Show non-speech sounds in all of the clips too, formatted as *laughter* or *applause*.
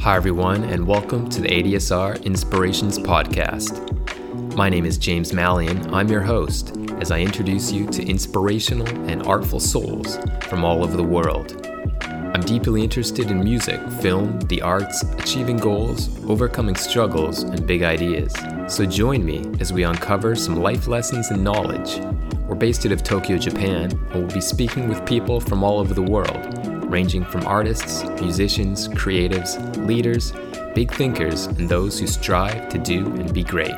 Hi, everyone, and welcome to the ADSR Inspirations Podcast. My name is James Mallion. I'm your host as I introduce you to inspirational and artful souls from all over the world. I'm deeply interested in music, film, the arts, achieving goals, overcoming struggles, and big ideas. So join me as we uncover some life lessons and knowledge. We're based out of Tokyo, Japan, and we'll be speaking with people from all over the world, ranging from artists, musicians, creatives, leaders, big thinkers, and those who strive to do and be great.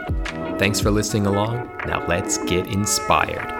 Thanks for listening along. Now let's get inspired.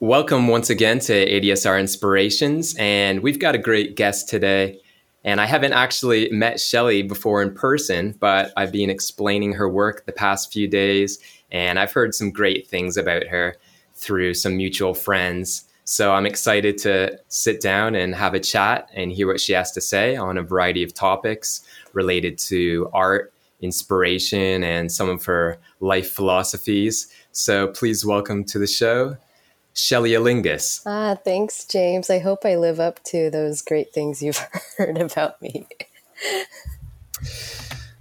Welcome once again to ADSR Inspirations, and we've got a great guest today. And I haven't actually met Shelley before in person, but I've been explaining her work the past few days, and I've heard some great things about her through some mutual friends. So I'm excited to sit down and have a chat and hear what she has to say on a variety of topics related to art inspiration and some of her life philosophies. So please welcome to the show, Shelley Alingas. Ah, thanks, James. I hope I live up to those great things you've *laughs* heard about me.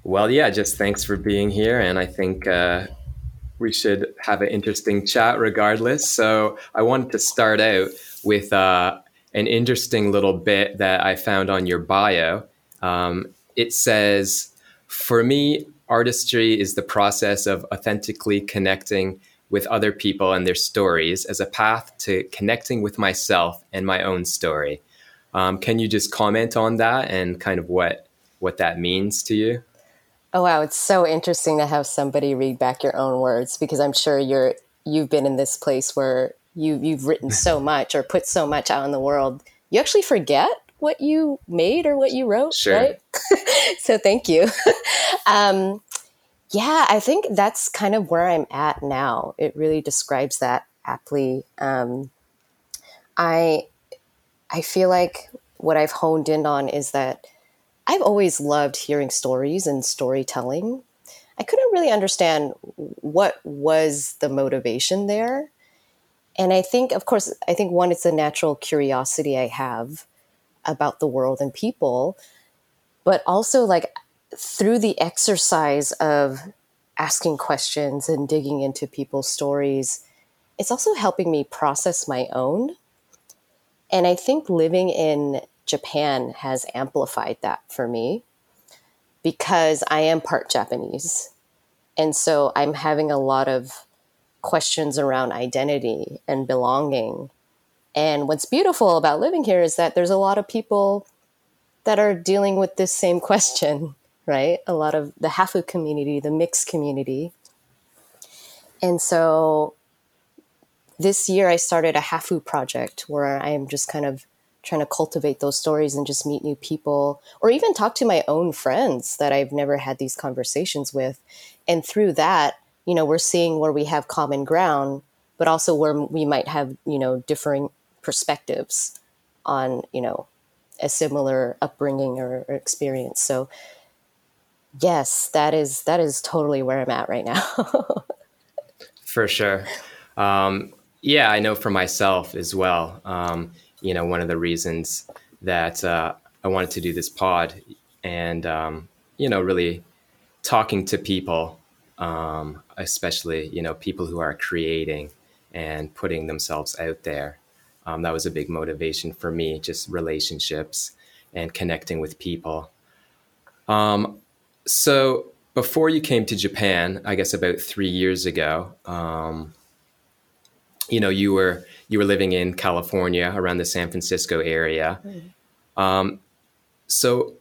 well, yeah, just thanks for being here. And I think uh, we should have an interesting chat regardless. So I wanted to start out with uh, an interesting little bit that I found on your bio. Um, it says, for me, artistry is the process of authentically connecting with other people and their stories as a path to connecting with myself and my own story. Um, can you just comment on that and kind of what what that means to you? Oh wow, it's so interesting to have somebody read back your own words because I'm sure you're you've been in this place where you you've written so *laughs* much or put so much out in the world, you actually forget what you made or what you wrote, sure. right? *laughs* so thank you. *laughs* um, yeah, I think that's kind of where I'm at now. It really describes that aptly. Um, I I feel like what I've honed in on is that I've always loved hearing stories and storytelling. I couldn't really understand what was the motivation there. And I think, of course, I think one, it's a natural curiosity I have about the world and people, but also like through the exercise of asking questions and digging into people's stories, it's also helping me process my own. And I think living in Japan has amplified that for me because I am part Japanese. And so I'm having a lot of questions around identity and belonging and what's beautiful about living here is that there's a lot of people that are dealing with this same *laughs* question, right? A lot of the Hafu community, the mixed community. And so this year I started a Hafu project where I am just kind of trying to cultivate those stories and just meet new people or even talk to my own friends that I've never had these conversations with. And through that, you know, we're seeing where we have common ground, but also where we might have, you know, differing perspectives on you know a similar upbringing or, or experience. So yes that is that is totally where i'm at right now. *laughs* For sure. Um, yeah i know for myself as well. Um, you know one of the reasons that uh, i wanted to do this pod and um, you know really talking to people um, especially you know people who are creating and putting themselves out there um, that was a big motivation for me, just relationships and connecting with people. Um, so before you came to Japan, I guess about three years ago, um, you know, you were you were living in California around the San Francisco area. Mm. so,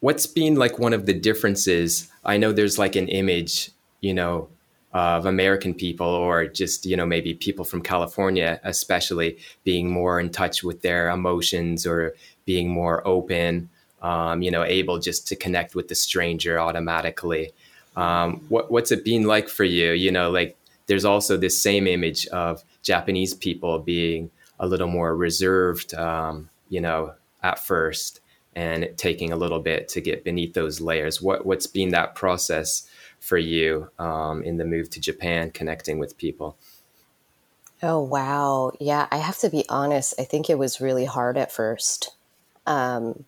what's been like one of the differences? I know there's like an image, you know, of American people or just, you know, maybe people from California, especially being more in touch with their emotions or being more open, um, you know, able just to connect with the stranger automatically. Um, what, what's it been like for you? You know, like there's also this same image of Japanese people being a little more reserved, um, you know, at first and taking a little bit to get beneath those layers. What, what's been that process for you um, in the move to Japan, connecting with people? Oh, wow. Yeah, I have to be honest. I think it was really hard at first. um,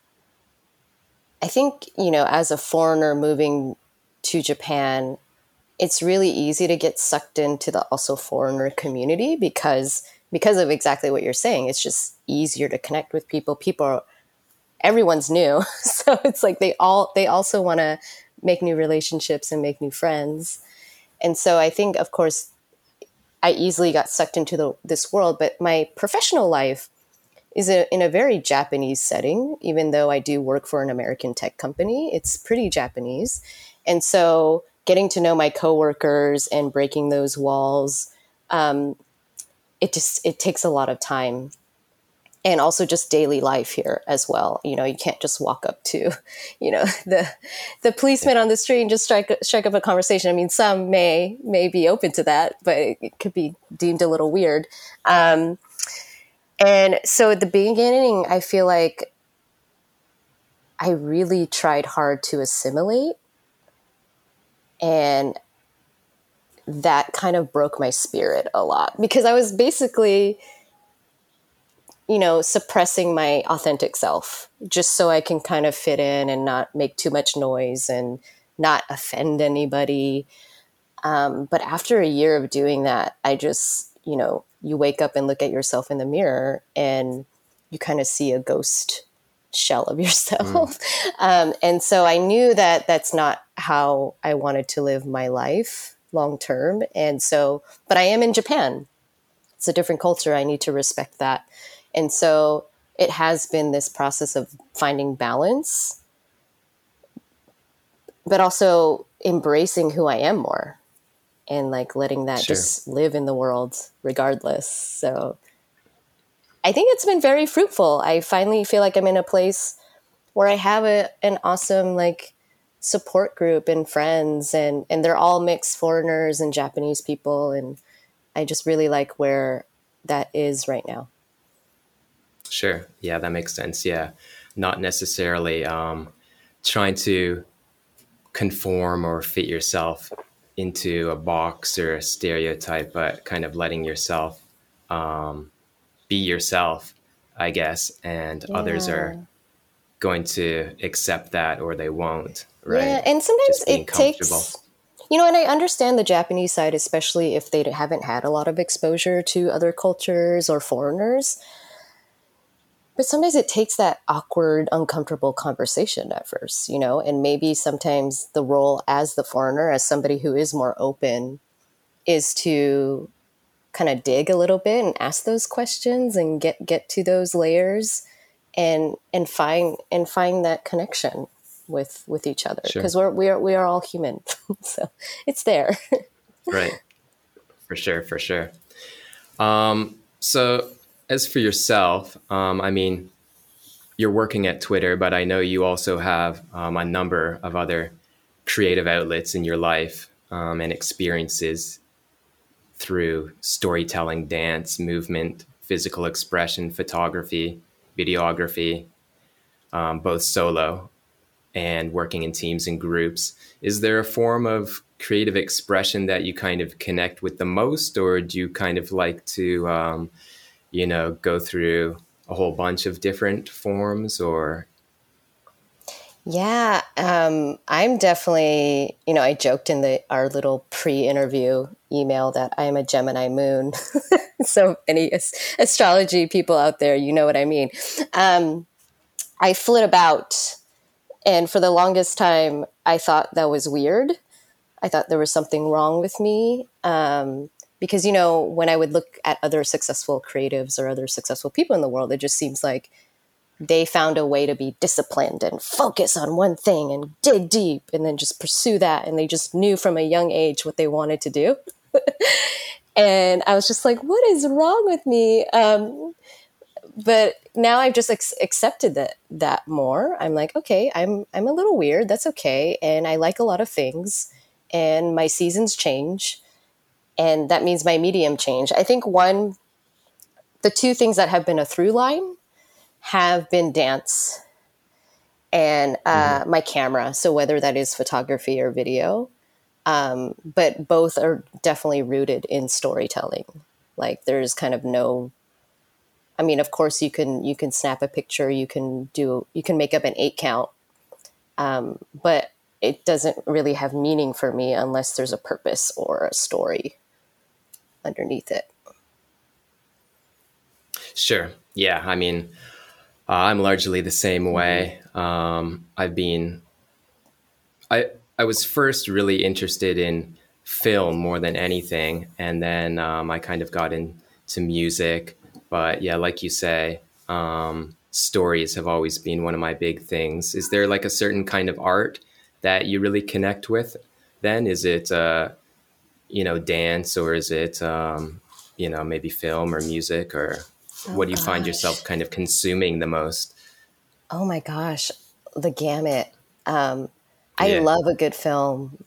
I think, you know, as a foreigner moving to Japan, it's really easy to get sucked into the also foreigner community because because of exactly what you're saying. It's just easier to connect with people. People are, everyone's new. *laughs* So it's like they all they also want to make new relationships and make new friends. And so I think of course I easily got sucked into the, this world, but my professional life is a, in a very Japanese setting, even though I do work for an American tech company. It's pretty Japanese. And so getting to know my coworkers and breaking those walls, um, it just it takes a lot of time and also just daily life here as well. You know, you can't just walk up to, *laughs* you know, *laughs* the the policeman on the street and just strike strike up a conversation. I mean, some may may be open to that, but it, could be deemed a little weird. Um, and so at the beginning, I feel like I really tried hard to assimilate. And that kind of broke my spirit a lot because I was basically, you know, suppressing my authentic self just so I can kind of fit in and not make too much noise and not offend anybody. Um, but after a year of doing that, I just, you know, you wake up and look at yourself in the mirror and you kind of see a ghost shell of *laughs* yourself. Mm. Um, and so I knew that that's not how I wanted to live my life long term. And so, but I am in Japan. It's a different culture. I need to respect that. And so it has been this process of finding balance, but also embracing who I am more and like letting that sure. just live in the world regardless. So I think it's been very fruitful. I finally feel like I'm in a place where I have a, an awesome like support group and friends and and they're all mixed foreigners and Japanese people and I just really like where that is right now. Sure. Yeah, that makes sense. Yeah. Not necessarily um, trying to conform or fit yourself into a box or a stereotype, but kind of letting yourself um, be yourself, I guess, and yeah. others are going to accept that or they won't. Right. Yeah, and sometimes it takes. You know, and I understand the Japanese side, especially if they haven't had a lot of exposure to other cultures or foreigners. But sometimes it takes that awkward, uncomfortable conversation at first, you know, and maybe sometimes the role as the foreigner, as somebody who is more open, is to kind of dig a little bit and ask those questions and get get to those layers and and find and find that connection with with each other because sure. we're we are we are all human. *laughs* So it's there. Right. *laughs* For sure for sure. Um so as for yourself, um, I mean, you're working at Twitter, but I know you also have um, a number of other creative outlets in your life um, and experiences through storytelling, dance, movement, physical expression, photography, videography, um, both solo and working in teams and groups. Is there a form of creative expression that you kind of connect with the most, or do you kind of like to? Um, you know, go through a whole bunch of different forms or? Yeah, um, I'm definitely, you know, I joked in the our little pre-interview email that I am a Gemini moon. *laughs* so any astrology people out there, you know what I mean. Um, I flit about, and for the longest time, I thought that was weird. I thought there was something wrong with me. Um, because you know when i would look at other successful creatives or other successful people in the world it just seems like they found a way to be disciplined and focus on one thing and dig deep and then just pursue that and they just knew from a young age what they wanted to do *laughs* and i was just like what is wrong with me um, but now i've just ex- accepted that that more i'm like okay i'm i'm a little weird that's okay and i like a lot of things and my seasons change and that means my medium change. I think one, the two things that have been a through line have been dance and uh, mm-hmm. my camera. So whether that is photography or video, um, but both are definitely rooted in storytelling. Like there's kind of no I mean, of course, you can you can snap a picture, you can do you can make up an eight count, um, but it doesn't really have meaning for me unless there's a purpose or a story underneath it. Sure. Yeah. I mean, uh, I'm largely the same way. Um, I've been, I I was first really interested in film more than anything, and then um, I kind of got into music. But yeah, like you say, um, stories have always been one of my big things. Is there like a certain kind of art that you really connect with? Then is it uh, you know dance or is it um, you know maybe film or music or oh, what do you gosh. find yourself kind of consuming the most? Oh my gosh, the gamut. Um, I yeah. love a good film.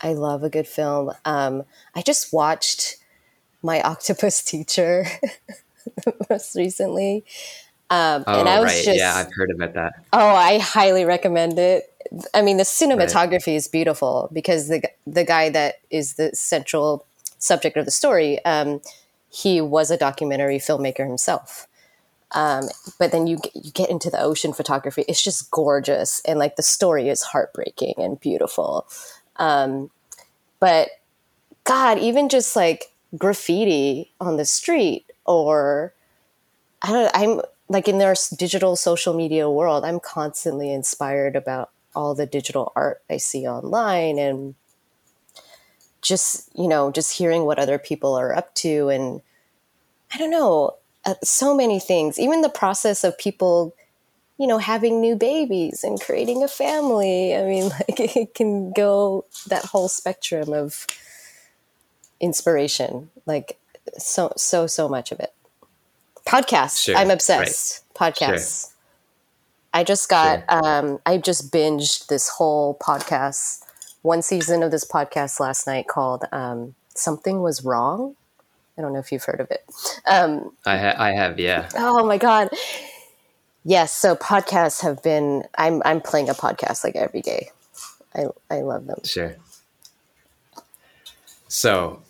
I love a good film. Um, I just watched my *laughs* octopus teacher *laughs* *laughs* most recently. Um, oh, and I was right. just, yeah, I've heard about that. Oh, I highly recommend it. I mean, the cinematography right. is beautiful because the the guy that is the central subject of the story, um, he was a documentary filmmaker himself. Um, but then you you get into the ocean photography; it's just gorgeous, and like the story is heartbreaking and beautiful. Um, but God, even just like graffiti on the street, or I don't, I'm like in their digital social media world, I'm constantly inspired about all the digital art I see online and just, you know, just hearing what other people are up to. And I don't know, uh, so many things, even the process of people, you know, having new babies and creating a family. I mean, *laughs* like it can go that whole spectrum of inspiration, like so, so, so much of it. Podcasts. Sure. I'm obsessed. Right. Podcasts. Sure. I just got, sure. um, I just binged this whole podcast, one season of this podcast last night called um, Something Was Wrong. I don't know if you've heard of it. Um, I, ha- I have, yeah. Oh my God. Yes. So podcasts have been, I'm, I'm playing a podcast like every day. I, I love them. Sure. So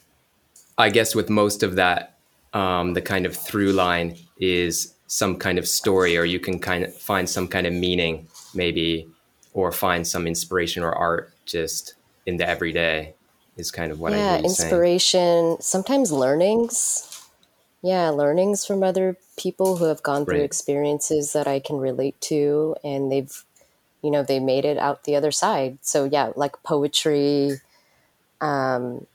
I guess with most of that um, the kind of through line is some kind of story, or you can kind of find some kind of meaning, maybe, or find some inspiration or art just in the everyday. Is kind of what yeah, I yeah inspiration. Saying. Sometimes learnings. Yeah, learnings from other people who have gone through right. experiences that I can relate to, and they've, you know, they made it out the other side. So yeah, like poetry, um,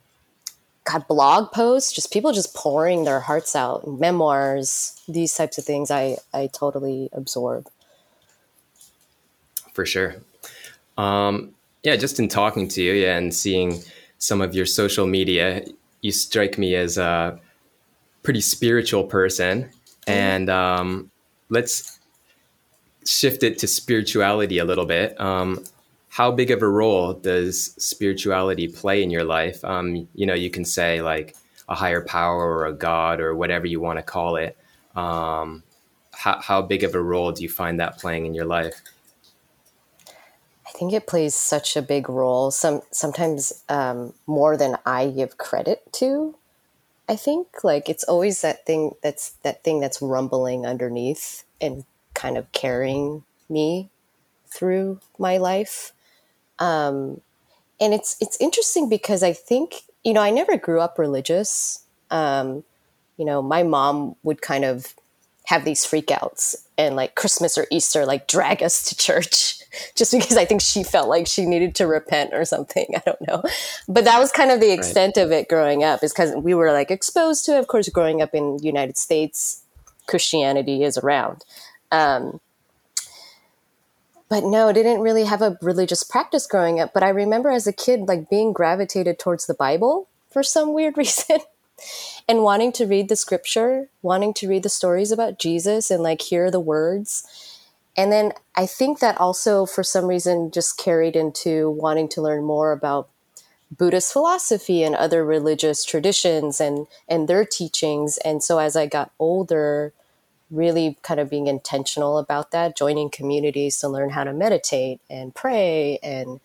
God, blog posts, just people just pouring their hearts out, memoirs, these types of things I, I totally absorb. For sure. Um, yeah, just in talking to you yeah, and seeing some of your social media, you strike me as a pretty spiritual person. Mm-hmm. And um, let's shift it to spirituality a little bit. Um, how big of a role does spirituality play in your life? Um, you know, you can say like a higher power or a God or whatever you want to call it. Um, how, how big of a role do you find that playing in your life? I think it plays such a big role. Some sometimes um, more than I give credit to. I think like it's always that thing that's that thing that's rumbling underneath and kind of carrying me through my life. Um, and it's it's interesting because I think you know I never grew up religious. Um, you know, my mom would kind of have these freakouts and like Christmas or Easter, like drag us to church *laughs* just because I think she felt like she needed to repent or something. *laughs* I don't know. But that was kind of the extent right. of it growing up is because we were like exposed to, of course, growing up in the United States, Christianity is around. Um, but no, didn't really have a religious practice growing up. But I remember as a kid, like being gravitated towards the Bible for some weird *laughs* reason and wanting to read the scripture, wanting to read the stories about Jesus and like hear the words. And then I think that also for some reason just carried into wanting to learn more about Buddhist philosophy and other religious traditions and and their teachings. And so as I got older, really kind of being intentional about that, joining communities to learn how to meditate and pray and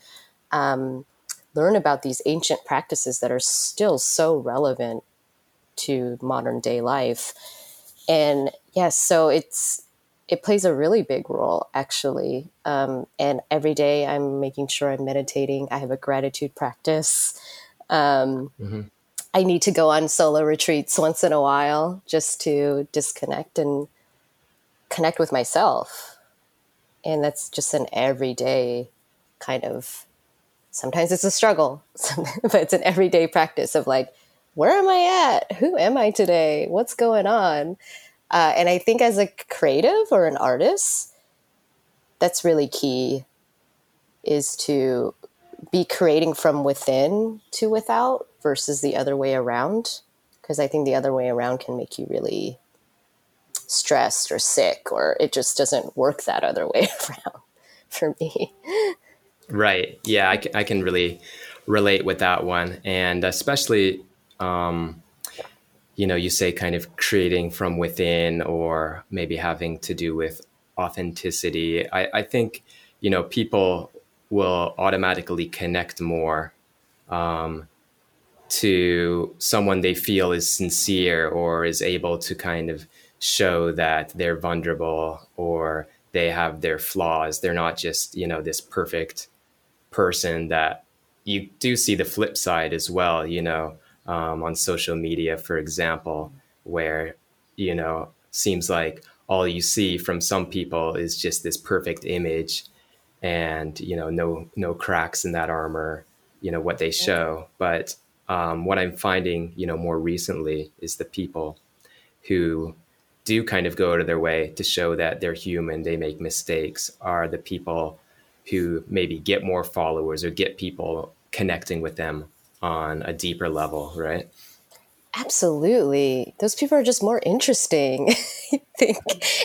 um, learn about these ancient practices that are still so relevant to modern day life. and yes, so it's it plays a really big role actually. Um, and every day I'm making sure I'm meditating. I have a gratitude practice. Um, mm-hmm. I need to go on solo retreats once in a while just to disconnect and connect with myself. And that's just an everyday kind of sometimes it's a struggle, *laughs* but it's an everyday practice of like, where am I at? Who am I today? What's going on? Uh, and I think as a creative or an artist, that's really key is to be creating from within to without versus the other way around. Because I think the other way around can make you really stressed or sick, or it just doesn't work that other way *laughs* around for me. Right. Yeah, I can, I can really relate with that one. And especially, um, you know, you say kind of creating from within or maybe having to do with authenticity. I, I think, you know, people will automatically connect more um, to someone they feel is sincere or is able to kind of show that they're vulnerable or they have their flaws. They're not just, you know, this perfect person that you do see the flip side as well, you know, um, on social media, for example, where, you know, seems like all you see from some people is just this perfect image and, you know, no, no cracks in that armor, you know, what they show. But um, what I'm finding, you know, more recently is the people who do kind of go out of their way to show that they're human, they make mistakes, are the people who maybe get more followers or get people connecting with them on a deeper level, right? Absolutely. Those people are just more interesting, *laughs* I think.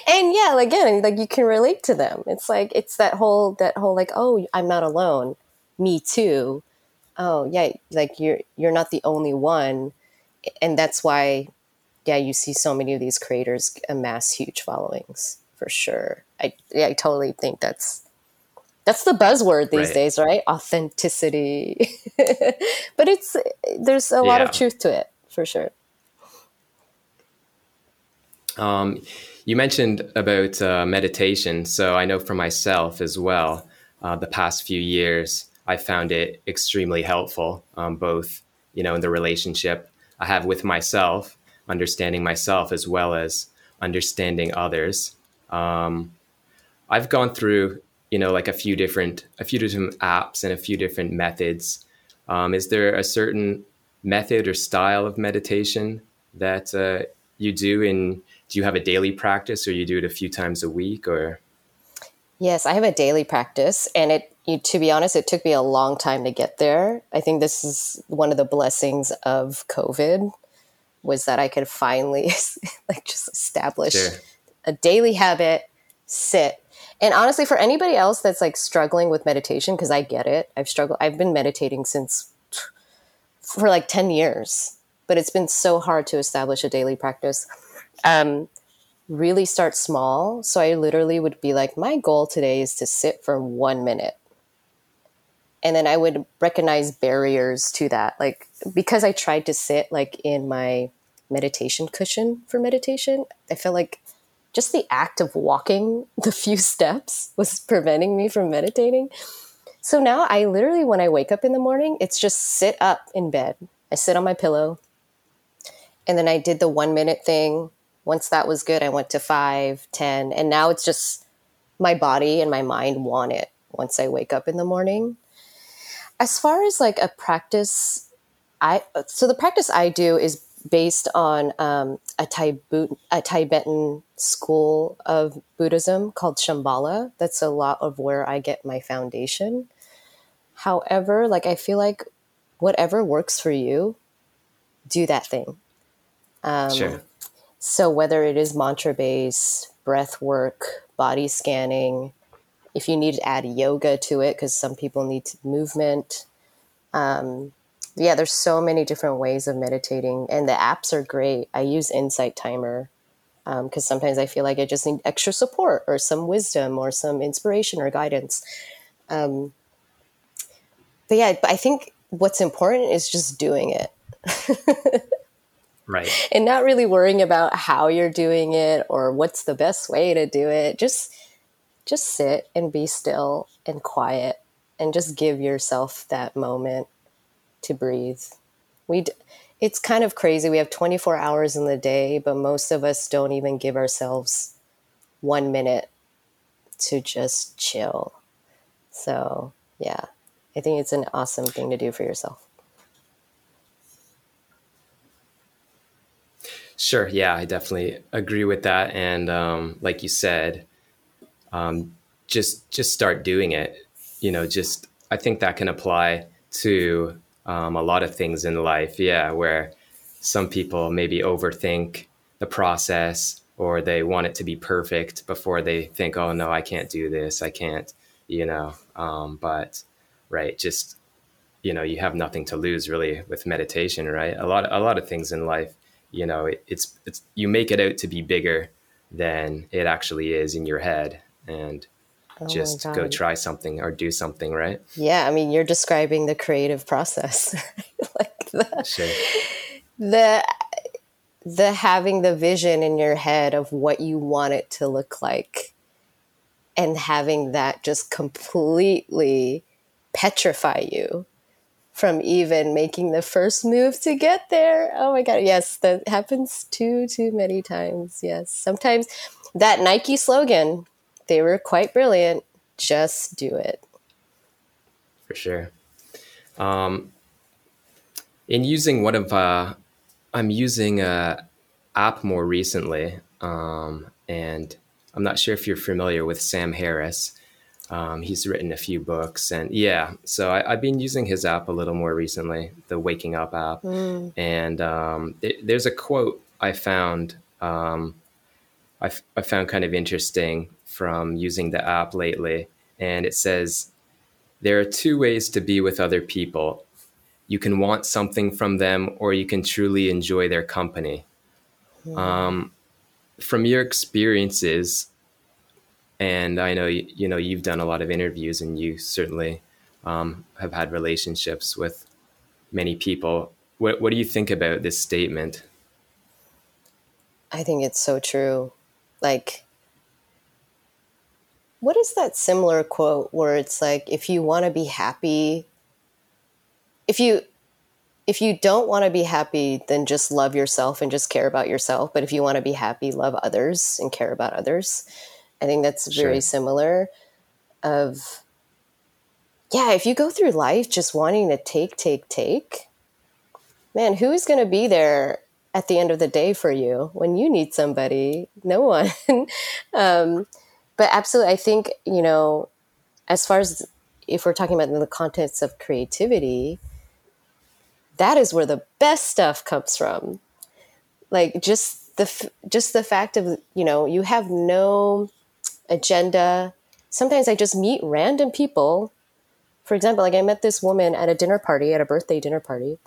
And yeah, again, like you can relate to them. It's like it's that whole that whole like, oh, I'm not alone. Me too. Oh, yeah, like you're you're not the only one. And that's why yeah, you see so many of these creators amass huge followings for sure. I yeah, I totally think that's that's the buzzword these right. days, right? Authenticity. *laughs* but it's there's a lot yeah. of truth to it for sure. Um, you mentioned about uh, meditation, so I know for myself as well. Uh, the past few years, I found it extremely helpful, um, both you know in the relationship I have with myself, understanding myself as well as understanding others. Um, I've gone through you know like a few different a few different apps and a few different methods. Um, is there a certain method or style of meditation that uh, you do in do you have a daily practice or you do it a few times a week or? Yes i have a daily practice and it you, to be honest it took me a long time to get there. I think this is one of the blessings of covid was that i could finally *laughs* like just establish sure. a daily habit sit and honestly, for anybody else that's like struggling with meditation, because I get it, I've struggled, I've been meditating since *sniffs* for like 10 years, but it's been so hard to establish a daily practice. Um, really start small. So I literally would be like, my goal today is to sit for one minute. And then I would recognize barriers to that. Like, because I tried to sit like in my meditation cushion for meditation, I felt like just the act of walking *laughs* the few steps was preventing me from meditating. So now I literally, when I wake up in the morning, it's just sit up in bed. I sit on my pillow. And then I did the one minute thing. Once that was good, I went to five, ten, And now it's just my body and my mind want it once I wake up in the morning. As far as like a practice, I so the practice I do is based on um, a, Tibet, a Tibetan school of Buddhism called Shambhala. That's a lot of where I get my foundation. However, like I feel like whatever works for you, do that thing. Um, sure. So whether it is mantra based, breath work, body scanning, if you need to add yoga to it, because some people need movement. Um, yeah, there's so many different ways of meditating, and the apps are great. I use Insight Timer because um, sometimes I feel like I just need extra support or some wisdom or some inspiration or guidance. Um, but yeah, I think what's important is just doing it. Right. *laughs* and not really worrying about how you're doing it or what's the best way to do it. Just just sit and be still and quiet and just give yourself that moment to breathe. We d- it's kind of crazy. We have 24 hours in the day, but most of us don't even give ourselves 1 minute to just chill. So, yeah. I think it's an awesome thing to do for yourself. Sure. Yeah, I definitely agree with that. And um, like you said, um, just just start doing it. You know, just I think that can apply to um, a lot of things in life. Yeah, where some people maybe overthink the process or they want it to be perfect before they think, oh no, I can't do this. I can't. You know, um, but right, just you know, you have nothing to lose really with meditation, right? A lot, a lot of things in life you know it, it's it's you make it out to be bigger than it actually is in your head and oh just go try something or do something right yeah i mean you're describing the creative process *laughs* like the, sure. the the having the vision in your head of what you want it to look like and having that just completely petrify you from even making the first move to get there. Oh my God. Yes, that happens too, too many times. Yes. Sometimes that Nike slogan, they were quite brilliant. Just do it. For sure. Um, in using one of, uh, I'm using a app more recently, um, and I'm not sure if you're familiar with Sam Harris. Um, he's written a few books, and yeah, so I, have been using his app a little more recently, the Waking Up app. Mm. And um, it, there's a quote I found um, I, f- I found kind of interesting from using the app lately, and it says there are two ways to be with other people. You can want something from them, or you can truly enjoy their company. Mm. from your experiences, and I know you know you've done a lot of interviews, and you certainly um, have had relationships with many people. What What do you think about this statement? I think it's so true. Like, what is that similar quote where it's like, if you want to be happy, if you if you don't want to be happy, then just love yourself and just care about yourself. But if you want to be happy, love others and care about others. I think that's very sure. similar of yeah, if you go through life just wanting to take, take, take, man, who's going to be there at the end of the day for you when you need somebody? No one. *laughs* um, but absolutely, I think, you know, as far as if we're talking about the context of creativity, that is where the best stuff comes from. Like just the just the fact of you know you have no agenda. Sometimes I just meet random people. For example, like I met this woman at a dinner party, at a birthday dinner party.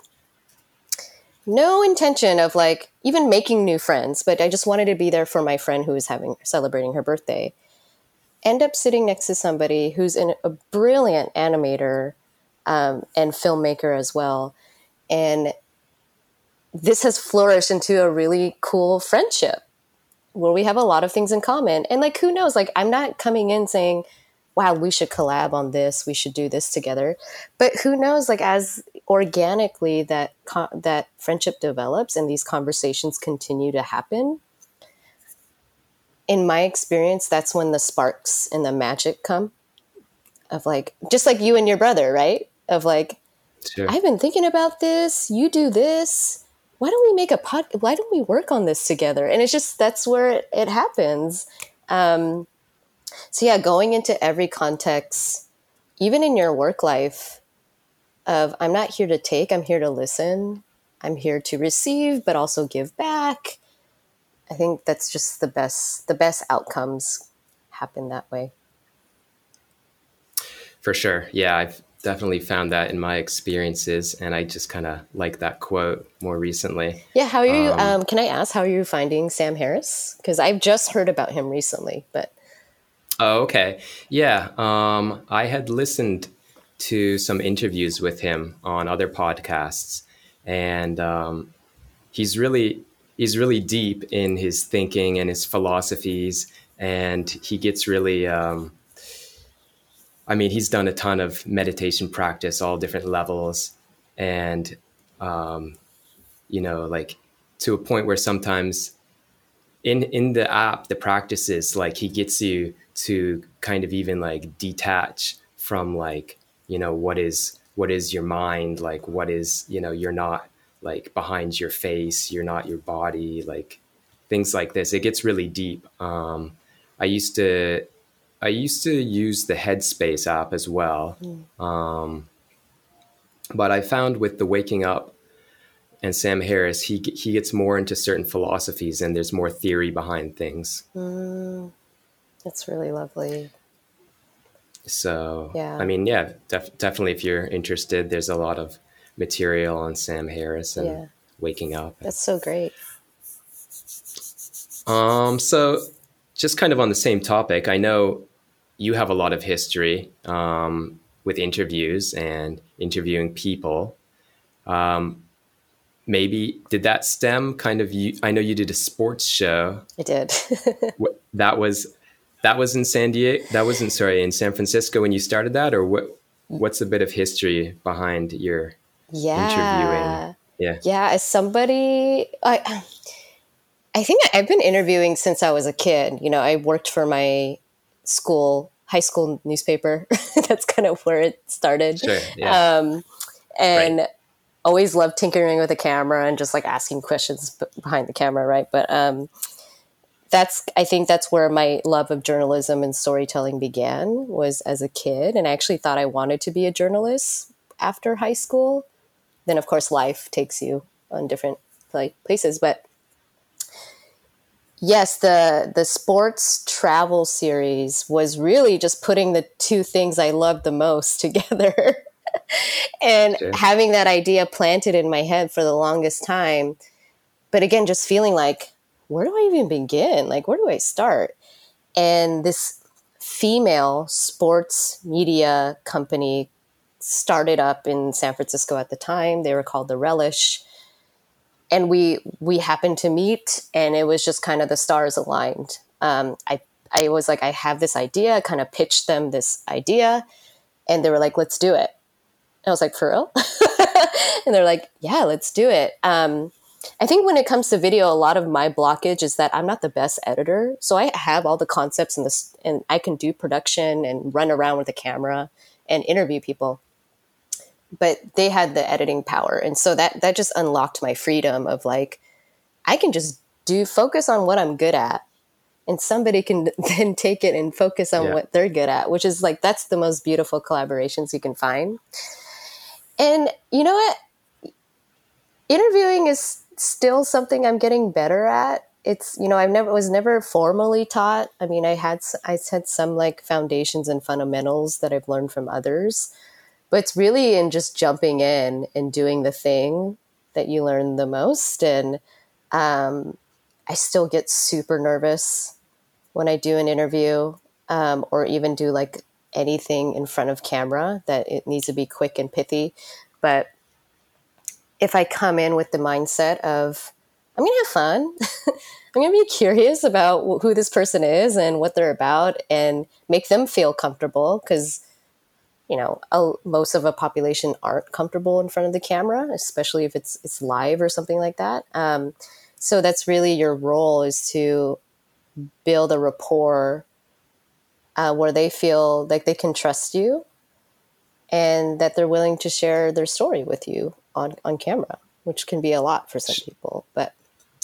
No intention of like even making new friends, but I just wanted to be there for my friend who was having celebrating her birthday. End up sitting next to somebody who's an, a brilliant animator um, and filmmaker as well, and this has flourished into a really cool friendship where we have a lot of things in common. And like, who knows? Like, I'm not coming in saying, wow, we should collab on this. We should do this together. But who knows? Like, as organically that that friendship develops and these conversations continue to happen. In my experience, that's when the sparks and the magic come. Of like, just like you and your brother, right? Of like, sure. I've been thinking about this. You do this why don't we make a pod? Why don't we work on this together? And it's just that's where it, it happens. Um, so yeah, going into every context, even in your work life, of I'm not here to take, I'm here to listen. I'm here to receive, but also give back. I think that's just the best. The best outcomes happen that way. For sure, yeah, I've definitely found that in my experiences and i just kind of like that quote more recently yeah how are you um, um, can i ask how are you finding sam harris because i've just heard about him recently but oh okay yeah um, i had listened to some interviews with him on other podcasts and um, he's really he's really deep in his thinking and his philosophies, and he gets really. Um, I mean, he's done a ton of meditation practice, all different levels, and um, you know, like to a point where sometimes in in the app, the practices like he gets you to kind of even like detach from like you know what is what is your mind like what is you know you're not like behind your face you're not your body like things like this. It gets really deep. Um, i used to i used to use the headspace app as well. Mm. um, but i found with the waking up and sam harris he he gets more into certain philosophies and there's more theory behind things. Mm, that's really lovely. So yeah. I mean yeah def- definitely if you're interested there's a lot of material on Sam Harris and yeah. waking up. That's so great. Um, so just kind of on the same topic, I know you have a lot of history um, with interviews and interviewing people. Um, maybe did that stem kind of you? I know you did a sports show. I did. *laughs* that was that was in San Diego. That wasn't sorry in San Francisco when you started that, or what? What's a bit of history behind your yeah. interviewing. Yeah. Yeah. As somebody, I, I think I've been interviewing since I was a kid. You know, I worked for my school, high school newspaper. *laughs* That's kind of where it started. Sure, yeah. Um, and right. always loved tinkering with the camera and just like asking questions behind the camera, right? But um, that's I think that's where my love of journalism and storytelling began was as a kid, and I actually thought I wanted to be a journalist after high school then of course life takes you on different like places. But yes the the sports travel series was really just putting the two things i loved the most *laughs* together *laughs* and sure. having that idea planted in my head for the longest time. But again just feeling like where do i even begin? Like where do i start? And this female sports media company started up in San Francisco at the time. They were called the Relish. And we we happened to meet and it was just kind of the stars aligned. Um, I I was like, I have this idea, kind of pitched them this idea, and they were like, let's do it. And I was like, for real? *laughs* and they're like, yeah, let's do it. Um, I think when it comes to video, a lot of my blockage is that I'm not the best editor. So I have all the concepts and this, and I can do production and run around with the camera and interview people but they had the editing power. And so that that just unlocked my freedom of like i can just do focus on what i'm good at and somebody can *laughs* then take it and focus on yeah. what they're good at which is like that's the most beautiful collaborations you can find. And you know what? Interviewing is still something i'm getting better at. It's you know i've never was never formally taught. I mean i had i had some like foundations and fundamentals that i've learned from others but it's really in just jumping in and doing the thing that you learn the most. And um, i still get super nervous when i do an interview um, or even do like anything in front of camera that it needs to be quick and pithy. But if i come in with the mindset of i'm gonna have fun. *laughs* I'm gonna be curious about who this person is and what they're about and make them feel comfortable. Because you know, a, most of a population aren't comfortable in front of the camera, especially if it's it's live or something like that. Um, so that's really your role is to build a rapport uh, where they feel like they can trust you and that they're willing to share their story with you on, on camera, which can be a lot for some people. But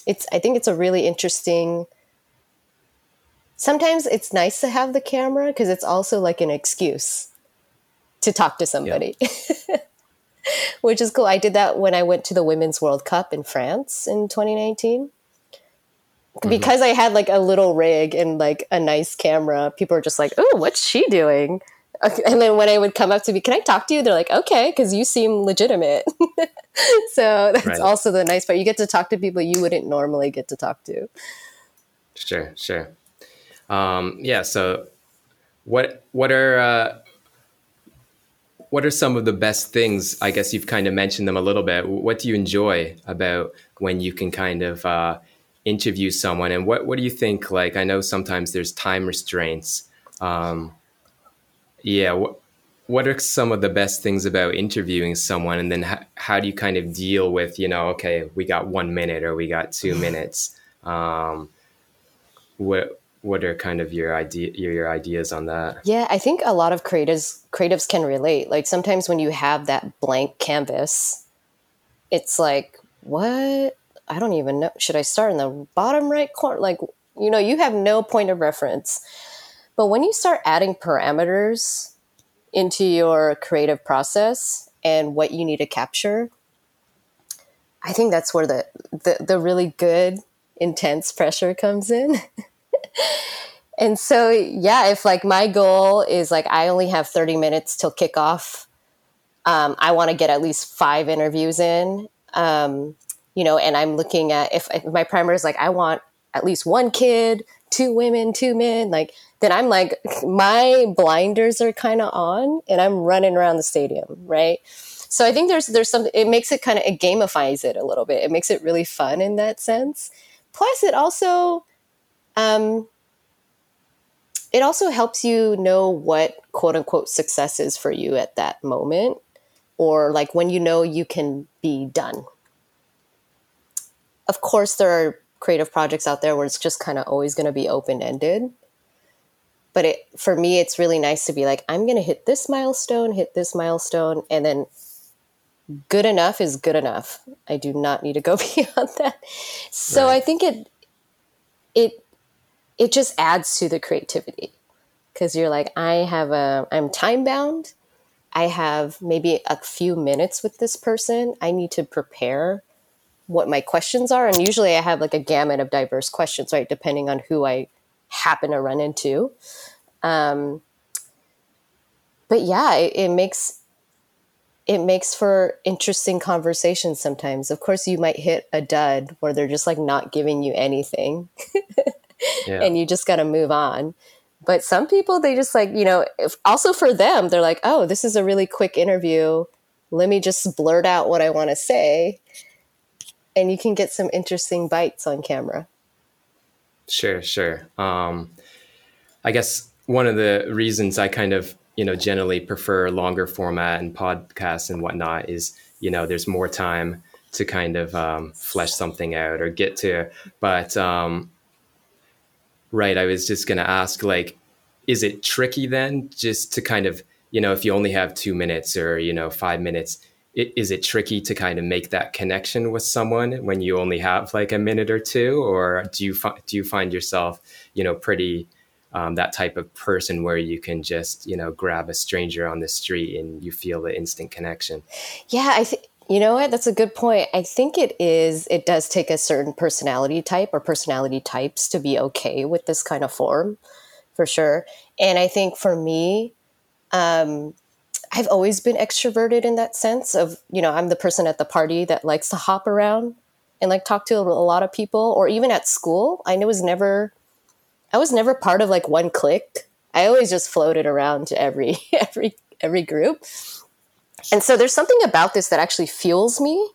it's I think it's a really interesting sometimes it's nice to have the camera because it's also like an excuse to talk to somebody. Yeah. *laughs* Which is cool. I did that when I went to the Women's World Cup in France in 2019. Mm-hmm. Because I had like a little rig and like a nice camera, people are just like, "Oh, what's she doing?" And then when I would come up to me, "Can I talk to you?" They're like, "Okay," because you seem legitimate. *laughs* so that's right. also the nice part. You get to talk to people you wouldn't normally get to talk to. Sure, sure. Um, yeah. So, what what are uh, what are some of the best things? I guess you've kind of mentioned them a little bit. What do you enjoy about when you can kind of uh, interview someone, and what what do you think? Like, I know sometimes there's time restraints. Um, yeah, what what are some of the best things about interviewing someone, and then how, how do you kind of deal with you know, okay, we got one minute or we got two minutes. Um, what what are kind of your idea your, ideas on that? Yeah i think a lot of creatives creatives can relate. Like sometimes when you have that blank canvas it's like what? I don't even know. Should i start in the bottom right corner like you know you have no point of reference. But when you start adding parameters into your creative process and what you need to capture i think that's where the the, the really good intense pressure comes in *laughs* and so yeah if like my goal is like i only have 30 minutes till kickoff um, i want to get at least five interviews in um, you know and i'm looking at if, if my primer is like i want at least one kid two women two men like then i'm like *laughs* my blinders are kind of on and i'm running around the stadium right? So i think there's there's some it makes it kind of it gamifies it a little bit. It makes it really fun in that sense. Plus it also um, it also helps you know what quote unquote success is for you at that moment, or like when you know you can be done. Of course, there are creative projects out there where it's just kind of always going to be open ended. But it, for me, it's really nice to be like, I'm going to hit this milestone, hit this milestone, and then good enough is good enough. I do not need to go *laughs* beyond that. So right. I think it it it just adds to the creativity. Because you're like i have a i'm time bound i have maybe a few minutes with this person. I need to prepare what my questions are. And usually i have like a gamut of diverse questions right depending on who i happen to run into. Um, but yeah it, it makes it makes for interesting conversations sometimes. Of course you might hit a dud where they're just like not giving you anything *laughs* yeah. and you just got to move on. But some people, they just like, you know, if, also for them, they're like, oh, this is a really quick interview. Let me just blurt out what I want to say. And you can get some interesting bites on camera. Sure, sure. Um, I guess one of the reasons I kind of, you know, generally prefer longer format and podcasts and whatnot is, you know, there's more time to kind of um, flesh something out or get to. But um, Right. I was just going to ask, like, is it tricky then just to kind of, you know, if you only have two minutes or, you know, five minutes, it, is it tricky to kind of make that connection with someone when you only have like a minute or two? Or do you, fi- do you find yourself, you know, pretty um, that type of person where you can just, you know, grab a stranger on the street and you feel the instant connection? Yeah, I think you know what? That's a good point. I think it is, it does take a certain personality type or personality types to be okay with this kind of form, for sure. And I think for me, um, I've always been extroverted in that sense of, you know, I'm the person at the party that likes to hop around and like talk to a lot of people, or even at school. I was never, I was never part of like one clique. I always just floated around to every, *laughs* every, every group. And so there's something about this that actually fuels me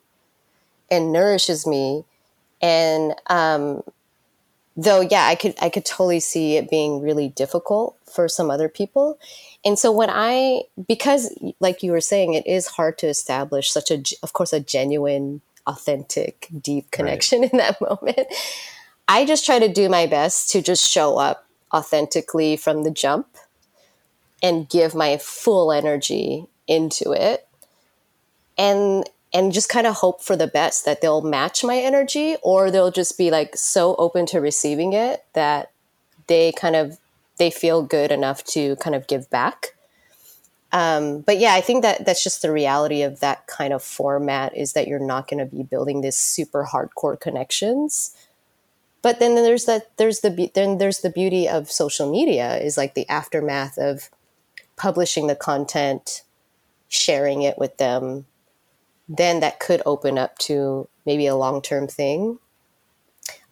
and nourishes me. And um, though, yeah, I could I could totally see it being really difficult for some other people. And so when I because like you were saying, it is hard to establish such a of course a genuine, authentic, deep connection right. *laughs* in that moment. I just try to do my best to just show up authentically from the jump and give my full energy into it and and just kind of hope for the best that they'll match my energy or they'll just be like so open to receiving it that they kind of they feel good enough to kind of give back. Um, but yeah i think that that's just the reality of that kind of format is that you're not going to be building this super hardcore connections. But then there's that there's the then there's the beauty of social media is like the aftermath of publishing the content sharing it with them, then that could open up to maybe a long term thing.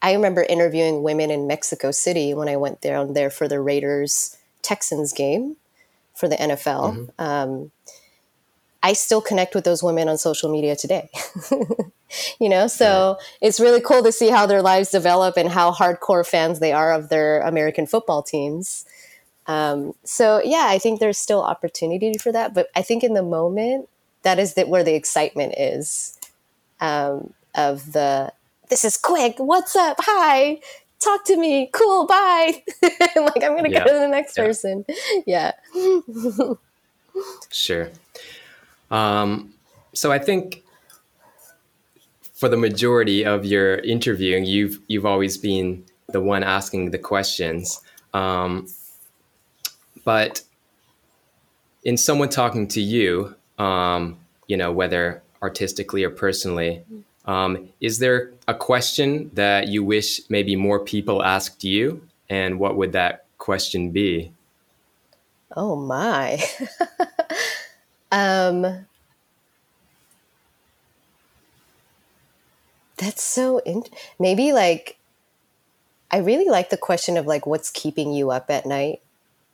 I remember interviewing women in Mexico City when I went down there for the Raiders Texans game for the NFL. Mm-hmm. Um, I still connect with those women on social media today. *laughs* you know, so right. it's really cool to see how their lives develop and how hardcore fans they are of their American football teams. Um, so yeah, I think there's still opportunity for that, but I think in the moment that is that where the excitement is um, of the this is quick. What's up? Hi, talk to me. Cool. Bye. *laughs* like I'm gonna yeah. go to the next yeah. person. *laughs* Yeah. *laughs* sure. Um, so I think for the majority of your interviewing, you've you've always been the one asking the questions. Um, but in someone talking to you, um, you know, whether artistically or personally, um, is there a question that you wish maybe more people asked you? And what would that question be? Oh my. *laughs* um, that's so in- maybe like I really like the question of like what's keeping you up at night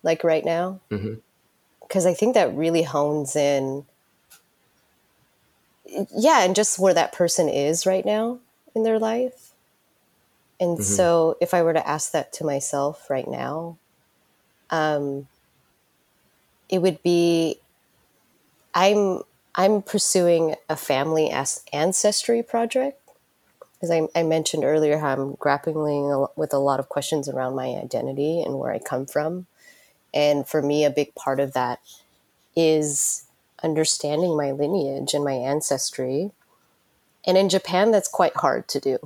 like right now. Because mm-hmm. I think that really hones in, yeah, and just where that person is right now in their life. And mm-hmm. so if I were to ask that to myself right now, um, it would be I'm I'm pursuing a family as- ancestry project because I, I, mentioned earlier how I'm grappling with a lot of questions around my identity and where I come from. And for me, a big part of that is understanding my lineage and my ancestry. And in Japan, that's quite hard to do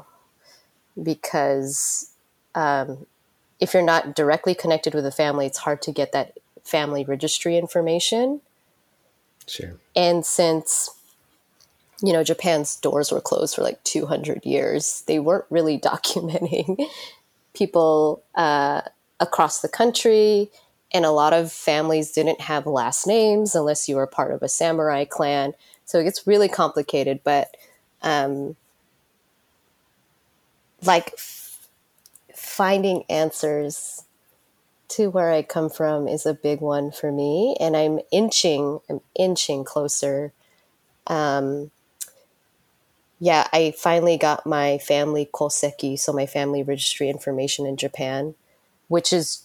because um, if you're not directly connected with a family, it's hard to get that family registry information. Sure. And since you know Japan's doors were closed for like 200 years, they weren't really *laughs* documenting people uh, across the country and a lot of families didn't have last names unless you were part of a samurai clan. So it gets really complicated, but um, like f- finding answers to where I come from is a big one for me, and I'm inching, I'm inching closer. Um, yeah, I finally got my family koseki, so my family registry information in Japan, which is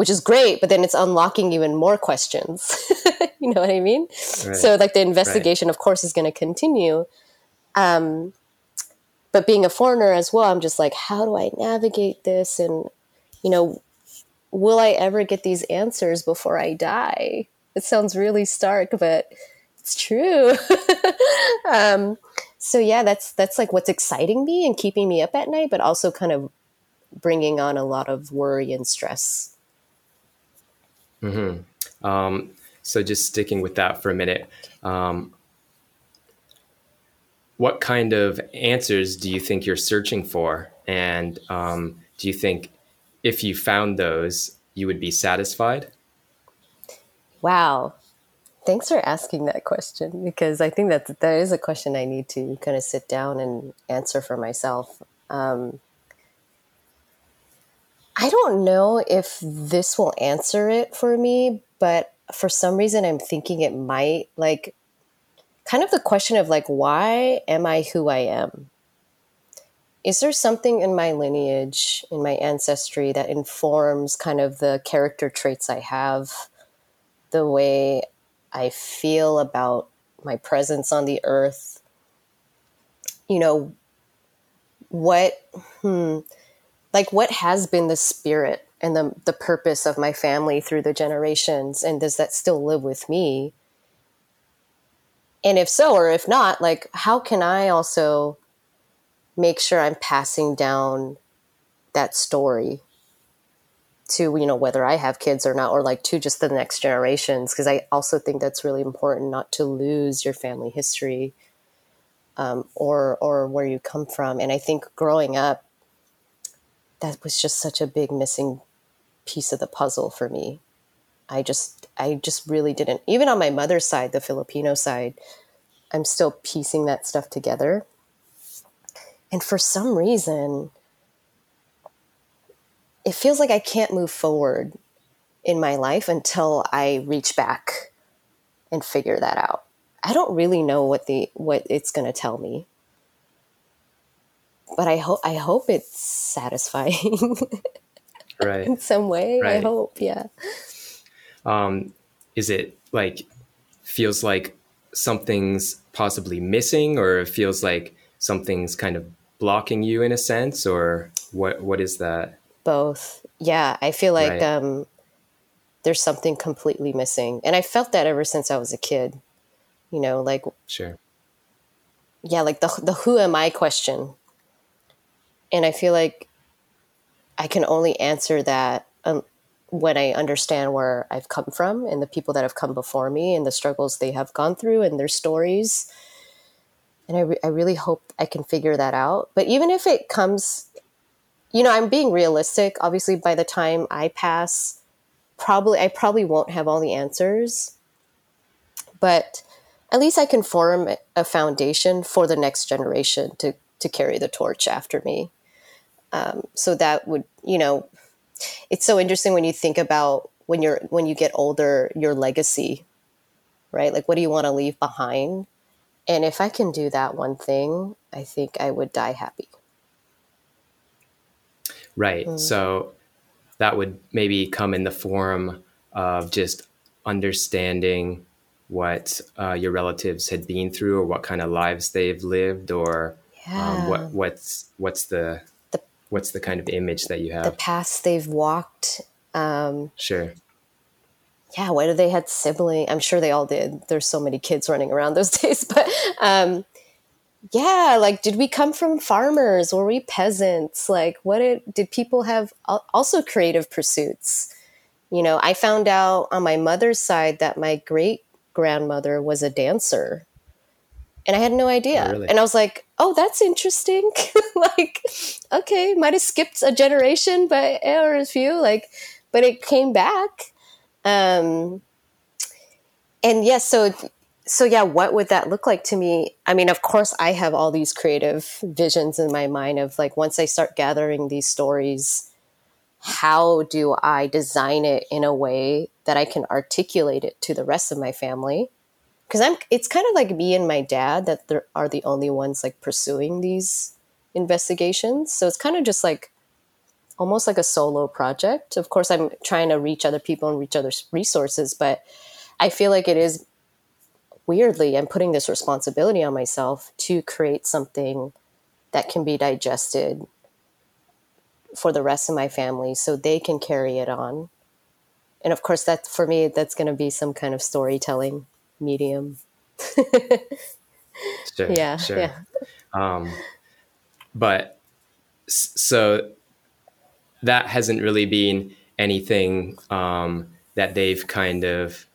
which is great, but then it's unlocking even more questions. *laughs* you know what I mean? Right. So like the investigation, right. of course, is going to continue. Um, but being a foreigner as well, I'm just like, how do I navigate this? And, you know, will I ever get these answers before I die? It sounds really stark, but it's true. *laughs* um, so yeah, that's that's like what's exciting me and keeping me up at night, but also kind of bringing on a lot of worry and stress Mm-hmm. Um, so just sticking with that for a minute, um, what kind of answers do you think you're searching for? And um, do you think if you found those, you would be satisfied? Wow. Thanks for asking that question because I think that that is a question I need to kind of sit down and answer for myself. Um, I don't know if this will answer it for me, but for some reason I'm thinking it might. Like, kind of the question of, like, why am I who I am? Is there something in my lineage, in my ancestry, that informs kind of the character traits I have, the way I feel about my presence on the earth? You know, what, hmm, like what has been the spirit and the, the purpose of my family through the generations and does that still live with me? And if so or if not like how can i also make sure i'm passing down that story to you know whether i have kids or not or like to just the next generations? Because i also think that's really important not to lose your family history um, or or where you come from. And i think growing up that was just such a big missing piece of the puzzle for me. I just I just really didn't even on my mother's side, the Filipino side, I'm still piecing that stuff together. And for some reason, it feels like I can't move forward in my life until I reach back and figure that out. I don't really know what the what it's going to tell me. But I hope I hope it's satisfying. *laughs* right. In some way, right. I hope, yeah. Um is it like feels like something's possibly missing or it feels like something's kind of blocking you in a sense or what what is that? Both. Yeah, I feel like Right. um there's something completely missing. And I felt that ever since I was a kid. You know, like Sure. yeah, like the the who am I question. And I feel like I can only answer that um, when I understand where I've come from and the people that have come before me and the struggles they have gone through and their stories. And I, re- I really hope I can figure that out. But even if it comes, you know, I'm being realistic. Obviously, by the time I pass, probably I probably won't have all the answers. But at least I can form a foundation for the next generation to to carry the torch after me. Um, so that would, you know, it's so interesting when you think about when you're when you get older, your legacy, right? Like, what do you want to leave behind? And if I can do that one thing, I think I would die happy. Right. Mm. So that would maybe come in the form of just understanding what uh, your relatives had been through or what kind of lives they've lived or Yeah. um, what what's what's the, The- what's the kind of image that you have? the paths they've walked. Um, sure yeah, whether they had sibling, I'm sure they all did. There's so many kids running around those *laughs* days, but um, yeah, like did we come from farmers? Were we peasants? Like, what did did people have? Also, creative pursuits. You know, I found out on my mother's side that my great grandmother was a dancer, and I had no idea. Oh, really? And I was like, oh, that's interesting. *laughs* like, okay, might have skipped a generation, but or a few. Like, but it came back um and yes so so yeah what would that look like to me i mean of course i have all these creative visions in my mind of like once i start gathering these stories how do i design it in a way that i can articulate it to the rest of my family because i'm it's kind of like me and my dad that there are the only ones like pursuing these investigations so it's kind of just like almost like a solo project. Of course, I'm trying to reach other people and reach other resources, but I feel like it is weirdly, I'm putting this responsibility on myself to create something that can be digested for the rest of my family so they can carry it on. And of course, that for me, that's going to be some kind of storytelling medium. *laughs* sure Yeah, sure yeah. um but so that hasn't really been anything um that they've kind of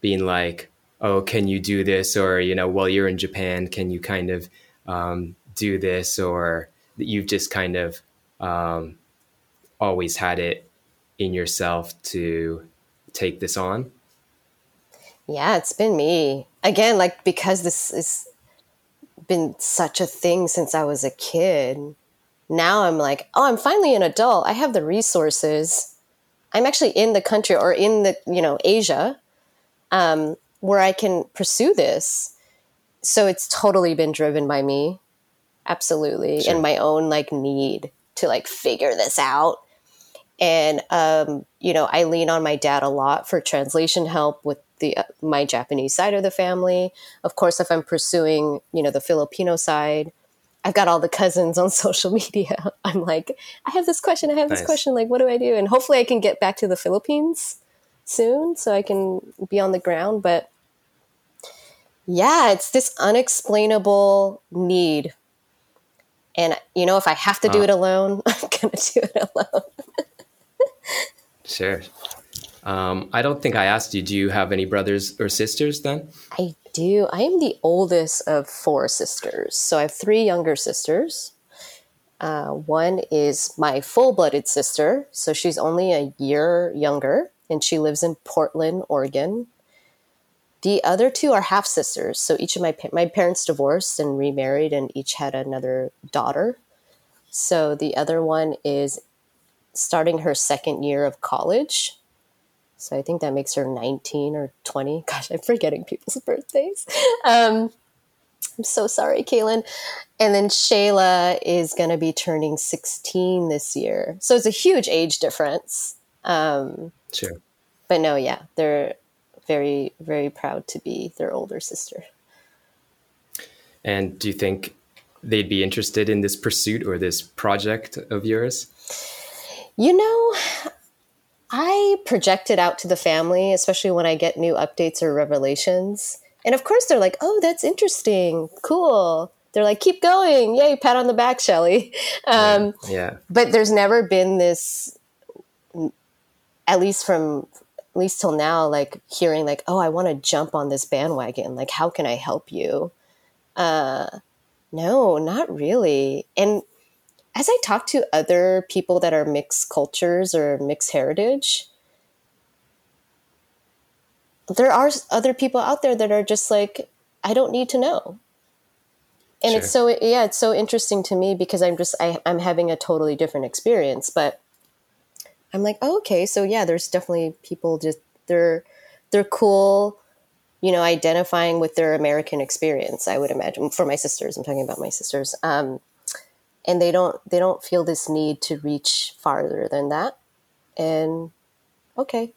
been like oh can you do this or you know while you're in japan can you kind of um, do this or that you've just kind of um, always had it in yourself to take this on Yeah, it's been me. Again, like because this has been such a thing since I was a kid. Now I'm like, oh, I'm finally an adult. I have the resources. I'm actually in the country or in the, you know, Asia, um, where I can pursue this. So it's totally been driven by me. Absolutely. Sure. And my own like need to like figure this out and um, you know i lean on my dad a lot for translation help with the uh, my japanese side of the family. Of course if i'm pursuing you know the filipino side i've got all the cousins on *laughs* social media. I'm like i have this question i have this question like what do i do? And hopefully i can get back to the philippines soon so i can be on the ground. But yeah it's this unexplainable need. And you know if i have to do it alone *laughs* i'm gonna do it alone. *laughs* Sure. Um, I don't think I asked you. Do you have any brothers or sisters then? I do. I am the oldest of four sisters. So I have three younger sisters. Uh, one is my full blooded sister. So she's only a year younger and she lives in Portland, Oregon. The other two are half sisters. So each of my, pa- my parents divorced and remarried and each had another daughter. So the other one is starting her second year of college. So I think that makes her 19 or 20. *laughs* Gosh, I'm forgetting people's birthdays. Um, I'm so sorry, Kaylin. And then Shayla is going to be turning 16 this year. So it's a huge age difference. Um, sure. But no, yeah, they're very, very proud to be their older sister. And do you think they'd be interested in this pursuit or this project of yours? You know, I project it out to the family, especially when I get new updates or revelations. And of course, they're like, oh, that's interesting. Cool. They're like, keep going. Yay, pat on the back, Shelley. Um, yeah. yeah. But there's never been this, at least from, at least till now, like hearing like, oh, I want to jump on this bandwagon. Like, how can I help you? Uh, no, not really. And as I talk to other people that are mixed cultures or mixed heritage, there are other people out there that are just like, I don't need to know. And sure. it's so yeah, it's so interesting to me because I'm just I, I'm having a totally different experience. But I'm like, oh, okay, so yeah, there's definitely people just they're they're cool, you know, identifying with their American experience. I would imagine for my sisters. I'm talking about my sisters, um, and they don't they don't feel this need to reach farther than that. And okay,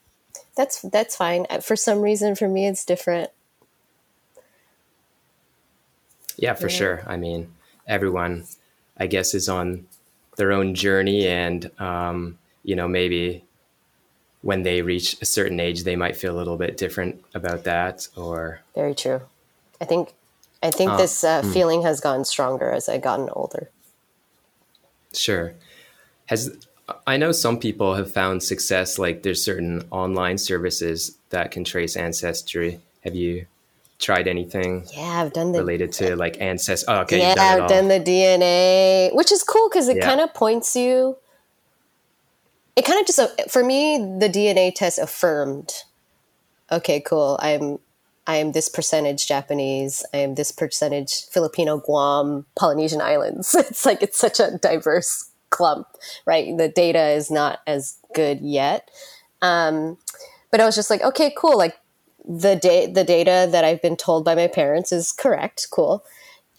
that's that's fine. For some reason, for me, it's different. Yeah, for yeah. sure. I mean, everyone, I guess, is on their own journey, and um, you know, maybe when they reach a certain age, they might feel a little bit different about that. Or very true. I think I think uh, this uh, mm. feeling has gotten stronger as I've gotten older. Sure. Has I know some people have found success, like there's certain online services that can trace ancestry. Have you tried anything? Yeah, I've done the related to like ancestry. Oh, okay, yeah, done I've done the DNA, which is cool because it yeah. kind of points you. It kind of just uh, for me, the DNA test affirmed. Okay, cool. I'm I am this percentage Japanese. I am this percentage Filipino, Guam, Polynesian Islands. *laughs* It's like it's such a diverse clump, right? The data is not as good yet. Um, but I was just like, okay, cool. Like the da- the data that I've been told by my parents is correct. Cool.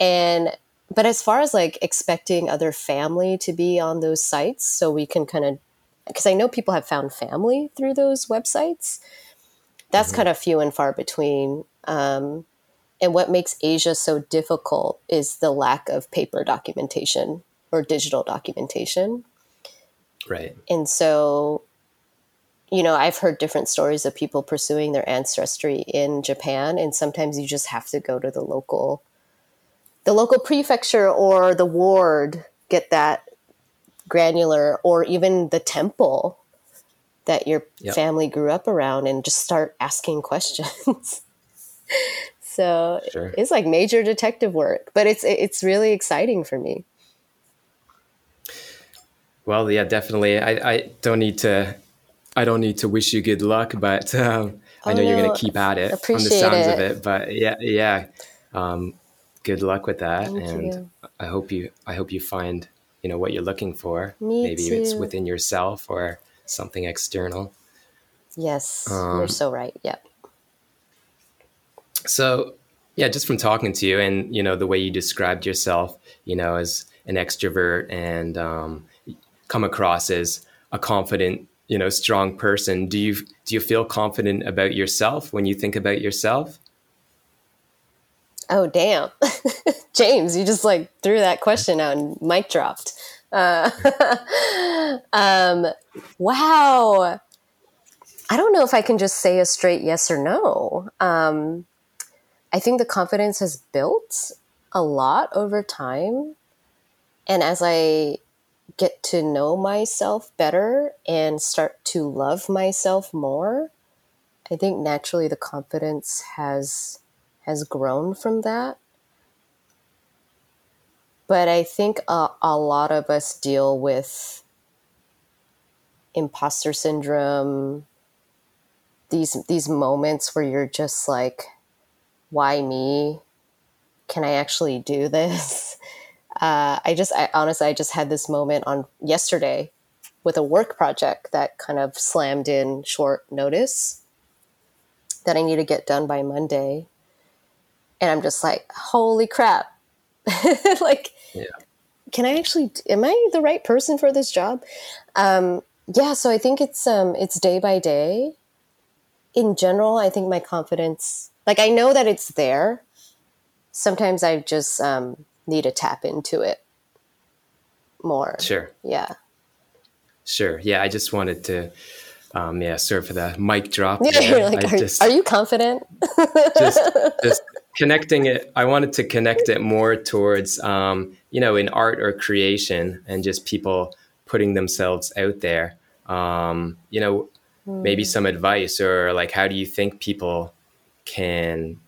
And but as far as like expecting other family to be on those sites, so we can kind of because I know people have found family through those websites. That's mm-hmm. kind of few and far between. Um, and what makes Asia so difficult is the lack of paper documentation or digital documentation. Right. And so, you know, I've heard different stories of people pursuing their ancestry in Japan, and sometimes you just have to go to the local, the local prefecture or the ward, get that granular, or even the temple that your yep. family grew up around, and just start asking *laughs* questions. so sure. it's like major detective work, but it's it's really exciting for me. Well, yeah, definitely. I, I don't need to. I don't need to wish you good luck, but um, oh, I know no. you're going to keep at it Appreciate from the sounds it. of it. But yeah, yeah. Um, good luck with that, Thank and you. I hope you. I hope you find you know what you're looking for. Me Maybe too. it's within yourself or something external. Yes, um, you're so right. Yeah. So yeah, just from talking to you and you know the way you described yourself, you know, as an extrovert and um, come across as a confident, you know, strong person. Do you do you feel confident about yourself when you think about yourself? Oh damn, *laughs* James, you just like threw that question out and mic dropped. Uh, *laughs* um, wow. I don't know if I can just say a straight yes or no. Um, I think the confidence has built a lot over time. And as I get to know myself better and start to love myself more, I think naturally the confidence has has grown from that. But I think a, lot of us deal with imposter syndrome, these these moments where you're just like, why me? Can I actually do this? *laughs* uh, I just, I honestly, I just had this moment on yesterday with a work project that kind of slammed in short notice that I need to get done by Monday. And I'm just like, holy crap. *laughs* like, yeah. can I actually, am I the right person for this job? Um, yeah, so I think it's um it's day by day. In general, I think my confidence like I know that it's there. Sometimes I just um need to tap into it more. Sure. Yeah. Sure. Yeah, I just wanted to um yeah, serve for the mic drop. *laughs* Yeah, you're like, are, just, are, you confident? just just *laughs* *laughs* connecting it i wanted to connect it more towards um, you know in art or creation and just people putting themselves out there um, you know, mm. maybe some advice or like how do you think people can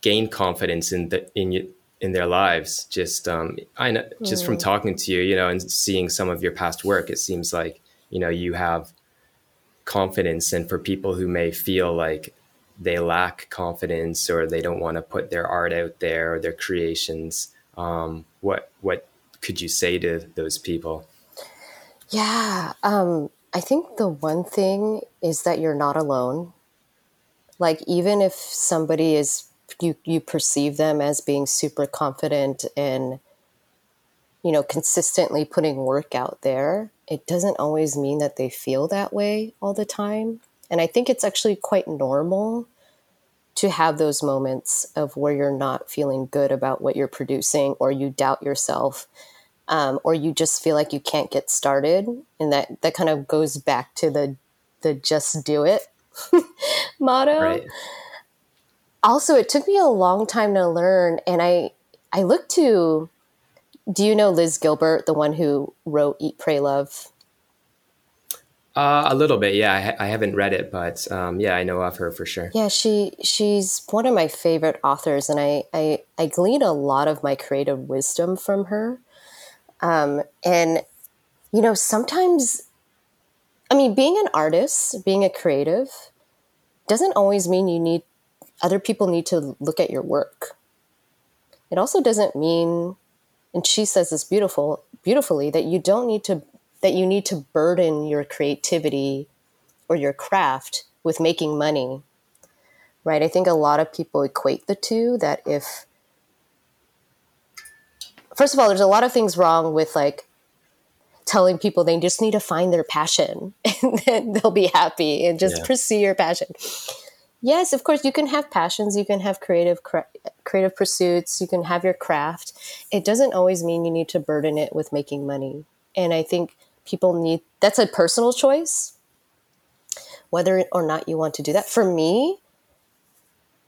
gain confidence in the in in their lives? Just um, I know just mm. from talking to you, you know, and seeing some of your past work, it seems like you know you have confidence, and for people who may feel like they lack confidence or they don't want to put their art out there or their creations, um, what what could you say to those people? Yeah. Um, I think the one thing is that you're not alone. Like, even if somebody is, you, you perceive them as being super confident and, you know, consistently putting work out there, it doesn't always mean that they feel that way all the time. And I think it's actually quite normal to have those moments of where you're not feeling good about what you're producing or you doubt yourself um, or you just feel like you can't get started. And that that kind of goes back to the the just do it *laughs* motto. Right. also it took me a long time to learn and i i looked to do you know liz gilbert the one who wrote eat pray love uh, a little bit, yeah. I, I haven't read it, but um, yeah, I know of her for sure. Yeah, she she's one of my favorite authors, and I, I I glean a lot of my creative wisdom from her. Um, and, you know, sometimes, I mean, being an artist, being a creative, doesn't always mean you need, other people need to look at your work. It also doesn't mean, and she says this beautiful, beautifully, that you don't need to, that you need to burden your creativity or your craft with making money right? I think a lot of people equate the two that if first of all, there's a lot of things wrong with like telling people they just need to find their passion *laughs* and then they'll be happy and just yeah. pursue your passion. Yes, of course, you can have passions, you can have creative creative pursuits, you can have your craft. It doesn't always mean you need to burden it with making money. And I think people need that's a personal choice whether or not you want to do that. For me,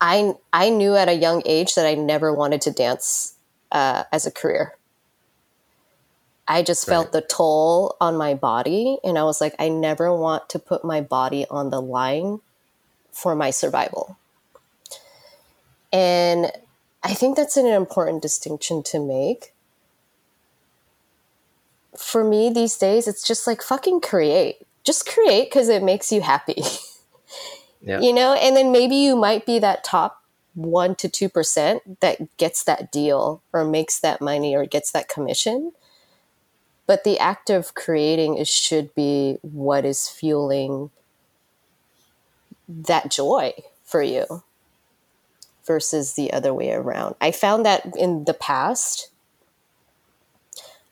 I I knew at a young age that I never wanted to dance uh, as a career. I just right. felt the toll on my body. And I was like, I never want to put my body on the line for my survival. And I think that's an important distinction to make. For me these days, it's just like fucking create. Just create because it makes you happy. *laughs* Yeah. You know, and then maybe you might be that top 1 to 2% that gets that deal or makes that money or gets that commission. But the act of creating is, should be what is fueling that joy for you versus the other way around. I found that in the past,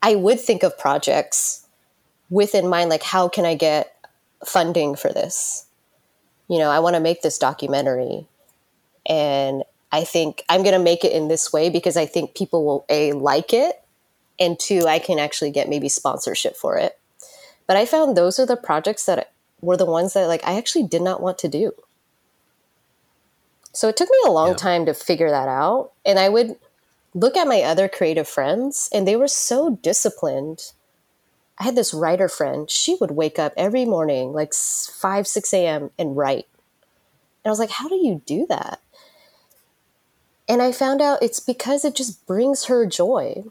I would think of projects with in mind, like, how can I get funding for this? You know, I want to make this documentary and I think I'm going to make it in this way because I think people will a like it and two I can actually get maybe sponsorship for it. But I found those are the projects that were the ones that like I actually did not want to do. So it took me a long yeah. time to figure that out and I would look at my other creative friends and they were so disciplined. I had this writer friend. She would wake up every morning, like 5, 6 a.m., and write. And I was like, how do you do that? And I found out it's because it just brings her joy.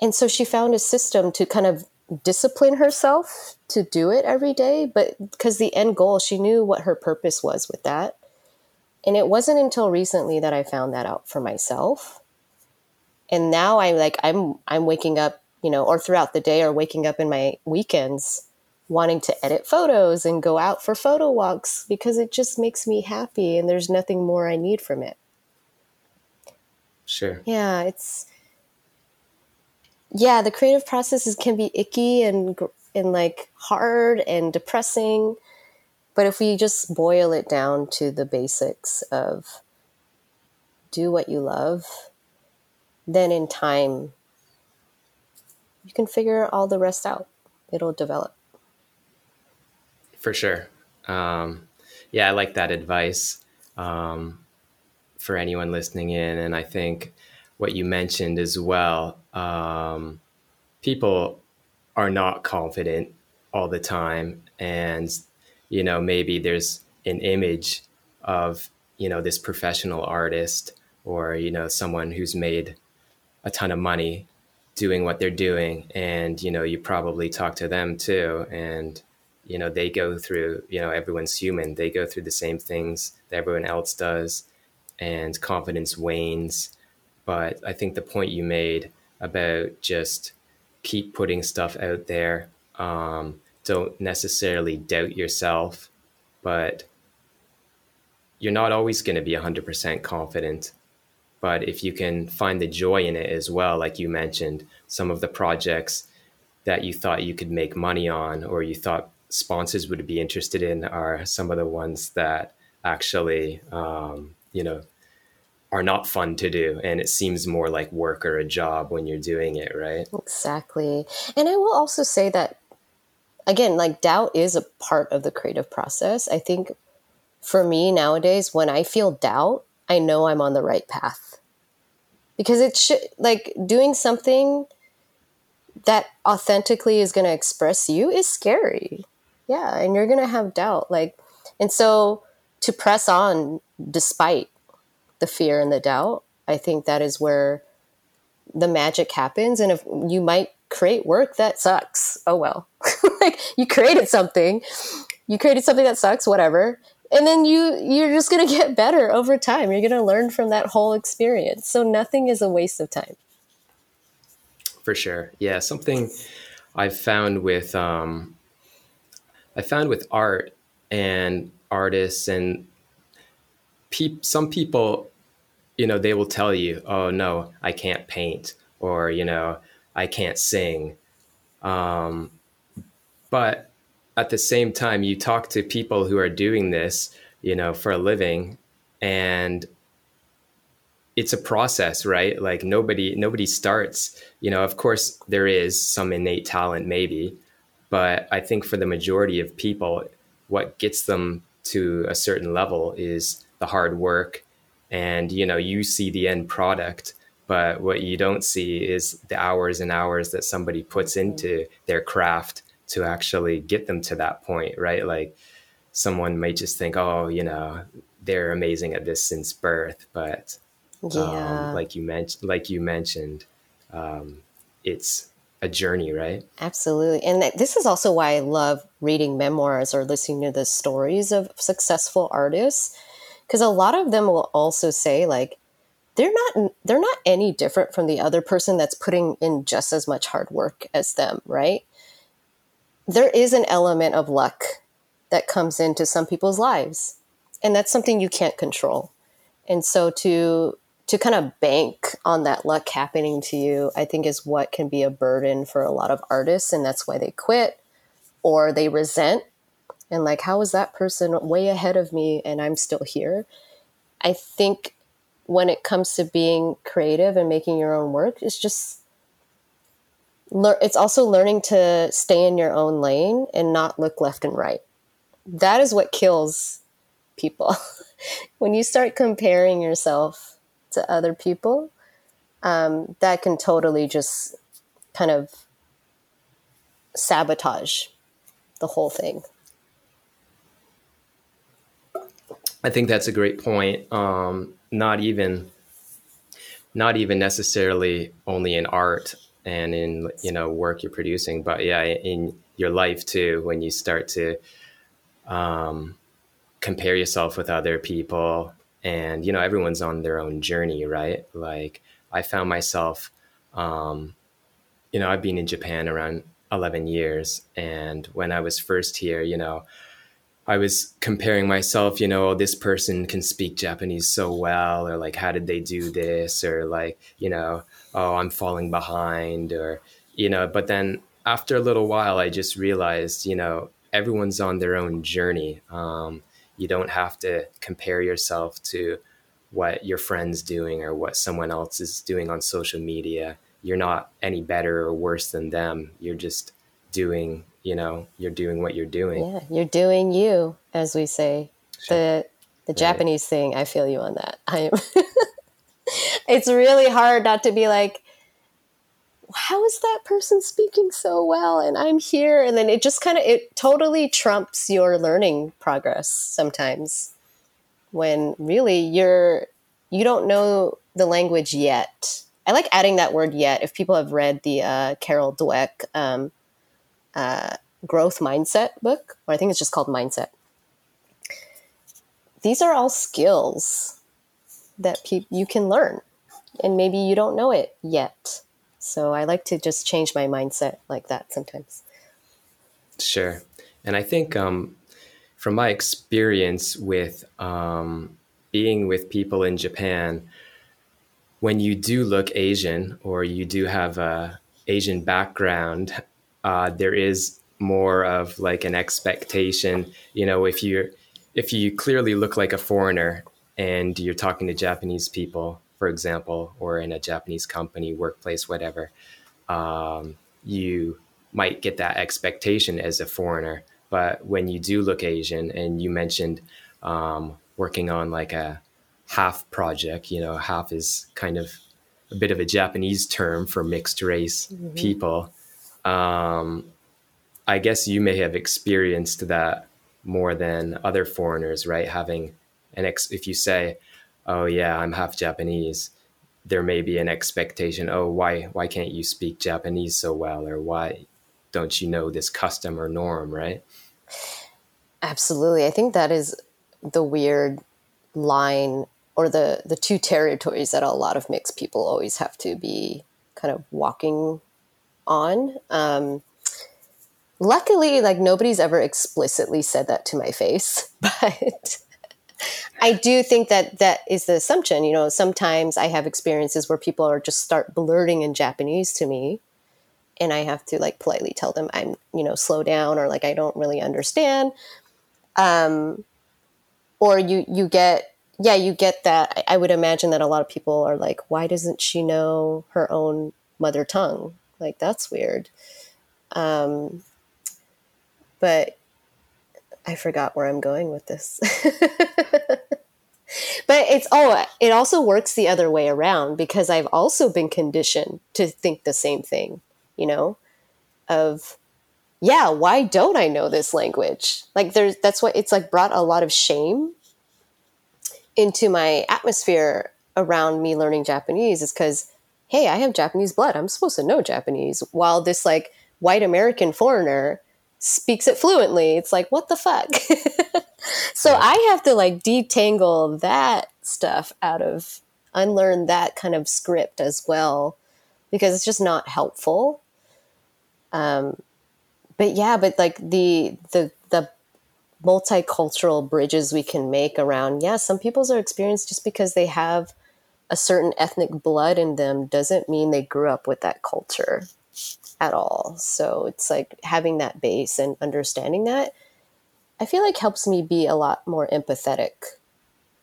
And so she found a system to kind of discipline herself to do it every day, but because the end goal, she knew what her purpose was with that. And it wasn't until recently that I found that out for myself. And now I'm like I'm I'm waking up you know, or throughout the day or waking up in my weekends wanting to edit photos and go out for photo walks because it just makes me happy and there's nothing more I need from it. Sure. Yeah, it's yeah, the creative processes can be icky and and like hard and depressing, but if we just boil it down to the basics of do what you love, then in time you can figure all the rest out. It'll develop. For sure. Um, yeah, I like that advice um, for anyone listening in. And I think what you mentioned as well um, people are not confident all the time. And, you know, maybe there's an image of, you know, this professional artist or, you know, someone who's made a ton of money doing what they're doing. And, you know, you probably talk to them too. And, you know they go through you know everyone's human they go through the same things that everyone else does and confidence wanes but i think the point you made about just keep putting stuff out there um, don't necessarily doubt yourself but you're not always going to be 100% confident but if you can find the joy in it as well like you mentioned some of the projects that you thought you could make money on or you thought sponsors would be interested in are some of the ones that actually, um, you know, are not fun to do. And it seems more like work or a job when you're doing it, right? Exactly. And I will also say that, again, like doubt is a part of the creative process. I think for me nowadays, when I feel doubt, I know I'm on the right path. Because it should, like, doing something that authentically is going to express you is scary yeah and you're gonna have doubt like and so to press on despite the fear and the doubt i think that is where the magic happens and if you might create work that sucks. Oh well. *laughs* Like you created something. You created something that sucks whatever. And then you you're just going to get better over time. You're going to learn from that whole experience. So nothing is a waste of time. For sure. Yeah something i've found with um, I found with art and artists and pe- some people, you know, they will tell you, "Oh no, I can't paint," or you know, "I can't sing." Um, but at the same time, you talk to people who are doing this, you know, for a living, and it's a process, right? Like nobody nobody starts, you know, of course there is some innate talent maybe, but I think for the majority of people, what gets them to a certain level is the hard work. And, you know, you see the end product, but what you don't see is the hours and hours that somebody puts into their craft to actually get them to that point, right? Like someone might just think, oh, you know, they're amazing at this since birth, but yeah. um, like you mentioned, like you mentioned, um, it's a journey, right? Absolutely. And this is also why I love reading memoirs or listening to the stories of successful artists because a lot of them will also say like they're not they're not any different from the other person that's putting in just as much hard work as them, right? There is an element of luck that comes into some people's lives. And that's something you can't control. And so to to kind of bank on that luck happening to you, I think is what can be a burden for a lot of artists. And that's why they quit or they resent. And like, how is that person way ahead of me and I'm still here? I think when it comes to being creative and making your own work, it's just, it's also learning to stay in your own lane and not look left and right. That is what kills people. *laughs* when you start comparing yourself to other people, um, that can totally just kind of sabotage the whole thing. I think that's a great point. Um, not even, not even necessarily only in art and in you know work you're producing, but yeah, in your life too. When you start to um, compare yourself with other people, and you know everyone's on their own journey right like i found myself um, you know, I've been in Japan around 11 years. And when I was first here, you know, I was comparing myself, you know, oh, this person can speak Japanese so well, or like, how did they do this? Or like, you know, oh, I'm falling behind, or, you know, but then after a little while, I just realized, you know, everyone's on their own journey. Um, you don't have to compare yourself to what your friend's doing or what someone else is doing on social media. You're not any better or worse than them. You're just doing, you know, you're doing what you're doing. Yeah, you're doing you, as we say. Sure. The the right. Japanese thing, I feel you on that. I am *laughs* it's really hard not to be like, how is that person speaking so well and i'm here and then it just kind of it totally trumps your learning progress sometimes when really you're you don't know the language yet i like adding that word yet if people have read the uh, carol dweck um, uh, growth mindset book or i think it's just called mindset these are all skills that pe- you can learn and maybe you don't know it yet so I like to just change my mindset like that sometimes. Sure. And I think um, from my experience with um, being with people in Japan, when you do look Asian or you do have a Asian background, uh, there is more of like an expectation. You know, if you if you clearly look like a foreigner and you're talking to Japanese people, for example, or in a Japanese company, workplace, whatever, um, you might get that expectation as a foreigner. But when you do look Asian, and you mentioned um, working on like a half project, you know, half is kind of a bit of a Japanese term for mixed race mm-hmm. people. Um, I guess you may have experienced that more than other foreigners, right? Having an ex, if you say, oh yeah, I'm half Japanese, there may be an expectation, oh why why can't you speak Japanese so well or why don't you know this custom or norm, right? Absolutely. I think that is the weird line or the the two territories that a lot of mixed people always have to be kind of walking on. Um, luckily, like nobody's ever explicitly said that to my face, *laughs* but I do think that that is the assumption. You know, sometimes I have experiences where people are just start blurting in Japanese to me, and I have to like politely tell them I'm, you know, slow down or like I don't really understand. Um, or you you get yeah you get that. I would imagine that a lot of people are like, why doesn't she know her own mother tongue? Like that's weird. Um, but I forgot where I'm going with this. *laughs* but it's oh, it also works the other way around because I've also been conditioned to think the same thing, you know, of yeah, why don't I know this language? Like there's that's what it's like brought a lot of shame into my atmosphere around me learning Japanese is cuz hey, I have Japanese blood. I'm supposed to know Japanese while this like white American foreigner speaks it fluently. It's like, what the fuck? *laughs* so yeah. I have to like detangle that stuff out of unlearn that kind of script as well because it's just not helpful. Um, but yeah, but like the the the multicultural bridges we can make around yeah, some people's are experienced just because they have a certain ethnic blood in them doesn't mean they grew up with that culture at all. So it's like having that base and understanding that, I feel like helps me be a lot more empathetic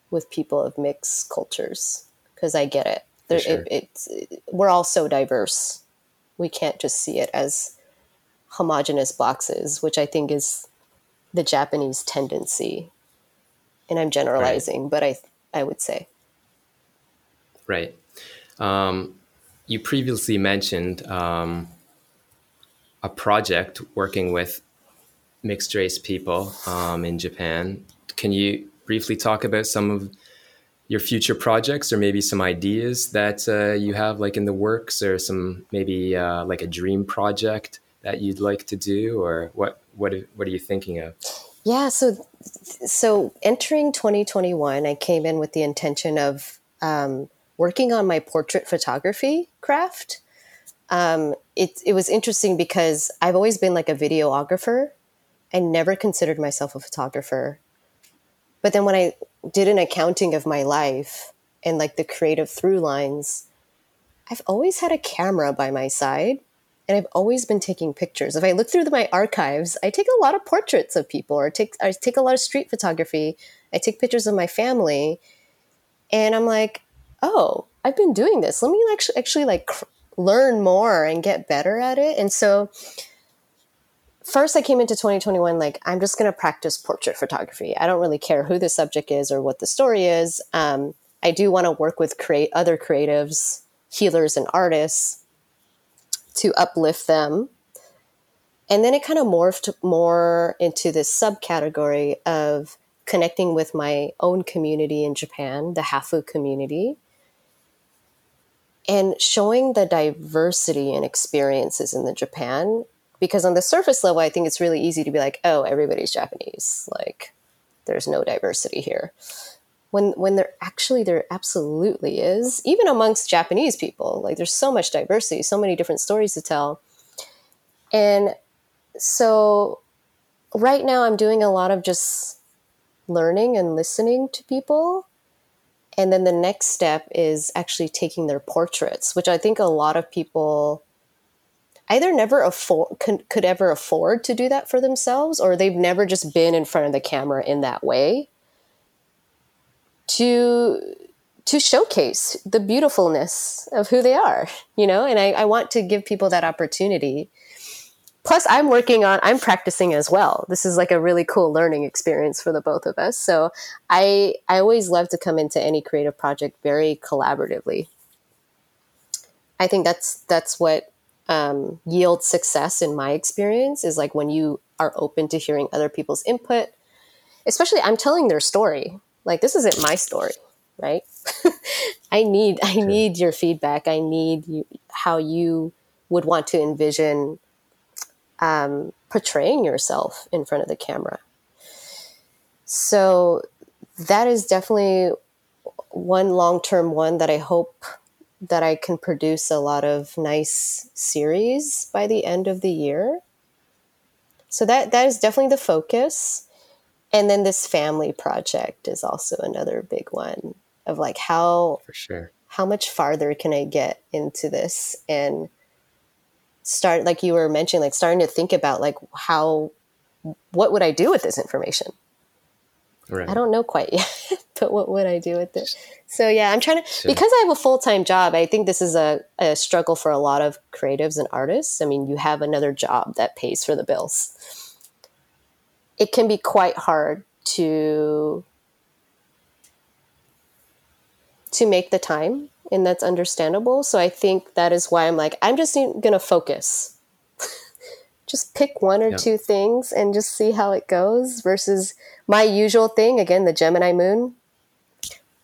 with people of mixed cultures because I get it. There, sure. it, it's we're all so diverse. We can't just see it as homogenous boxes, which I think is the Japanese tendency. And I'm generalizing, right. but I I would say. Right. Um, you previously mentioned um, a project working with mixed race people um, in Japan. Can you briefly talk about some of your future projects or maybe some ideas that uh, you have like in the works or some maybe uh, like a dream project that you'd like to do or what what what are you thinking of yeah so so entering 2021 i came in with the intention of um, working on my portrait photography craft um, it, it was interesting because I've always been like a videographer. I never considered myself a photographer. But then when I did an accounting of my life and like the creative through lines, I've always had a camera by my side and I've always been taking pictures. If I look through my archives, I take a lot of portraits of people or take I take a lot of street photography. I take pictures of my family and I'm like, "Oh, I've been doing this. Let me actually actually like cr- learn more and get better at it." And so first I came into 2021 like I'm just going to practice portrait photography. I don't really care who the subject is or what the story is. Um, I do want to work with create other creatives, healers, and artists to uplift them. And then it kind of morphed more into this subcategory of connecting with my own community in Japan, the Hafu community, and showing the diversity and experiences in the Japan. Because on the surface level, I think it's really easy to be like, oh, everybody's Japanese. Like, there's no diversity here when when there actually there absolutely is even amongst japanese people like there's so much diversity so many different stories to tell and so right now i'm doing a lot of just learning and listening to people and then the next step is actually taking their portraits which i think a lot of people either never afford could, could ever afford to do that for themselves or they've never just been in front of the camera in that way to to showcase the beautifulness of who they are, you know, and I, I want to give people that opportunity. Plus, I'm working on, I'm practicing as well. This is like a really cool learning experience for the both of us. So I, I always love to come into any creative project very collaboratively. I think that's that's what um, yields success in my experience is like when you are open to hearing other people's input. Especially, I'm telling their story like this isn't my story right *laughs* i need i need your feedback i need you, how you would want to envision um, portraying yourself in front of the camera. So that is definitely one long-term one that i hope that i can produce a lot of nice series by the end of the year. So that that is definitely the focus. And then this family project is also another big one of like how for sure. how much farther can i get into this? And start like you were mentioning like starting to think about like how what would i do with this information right. i don't know quite yet *laughs* but what would i do with it so yeah i'm trying to sure. because i have a full-time job i think this is a, a struggle for a lot of creatives and artists i mean you have another job that pays for the bills it can be quite hard to to make the time and that's understandable. So i think that is why i'm like i'm just going to focus. *laughs* Just pick one or yep. two things and just see how it goes versus my usual thing again the gemini moon.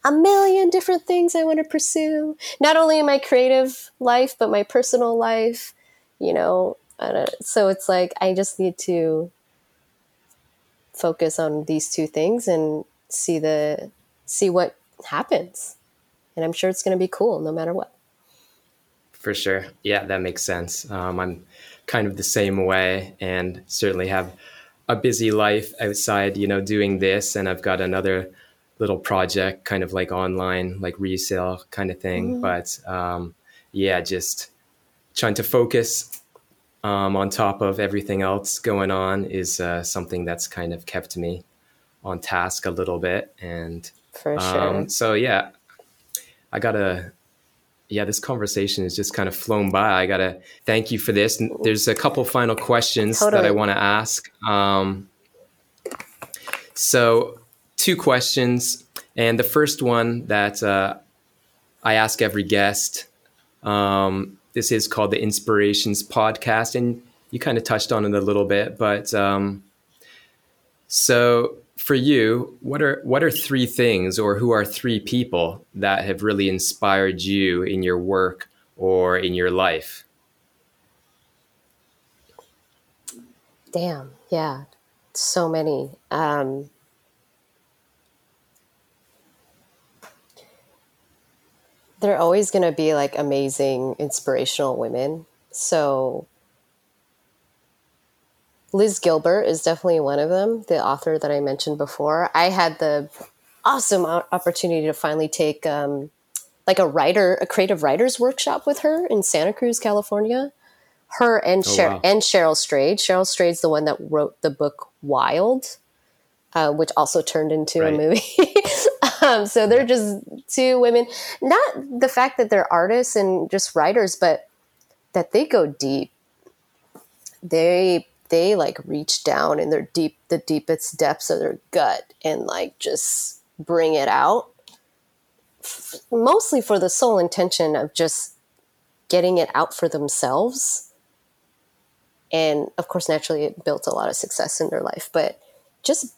A million different things i want to pursue. Not only in my creative life but my personal life you know? So it's like i just need to focus on these two things and see the see what happens and i'm sure it's going to be cool no matter what for sure yeah that makes sense um, i'm kind of the same way and certainly have a busy life outside you know doing this and i've got another little project kind of like online like resale kind of thing mm-hmm. but um, yeah just trying to focus um, on top of everything else going on is uh, something that's kind of kept me on task a little bit. And for sure. Um, so yeah, I gotta. Yeah, this conversation has just kind of flown by. I gotta thank you for this. There's a couple final questions totally. that I want to ask. Um, so, two questions, and the first one that uh, I ask every guest um, this is called the Inspirations Podcast, and you kind of touched on it a little bit. But um, so for you, what are what are three things, or who are three people that have really inspired you in your work or in your life? Damn, yeah, so many. Um, they're always going to be like amazing inspirational women So Liz Gilbert is definitely one of them, the author that I mentioned before. I had the awesome opportunity to finally take um, like a writer, a creative writers workshop with her in Santa Cruz, California. Her and oh, Sher- wow. and Cheryl Strayed. Cheryl Strayed's the one that wrote the book Wild, uh, which also turned into right. a movie. *laughs* um, so they're just two women. Not the fact that they're artists and just writers, but that they go deep. They they like reach down in their deep the deepest depths of their gut and like just bring it out f- mostly for the sole intention of just getting it out for themselves. And of course naturally it built a lot of success in their life but just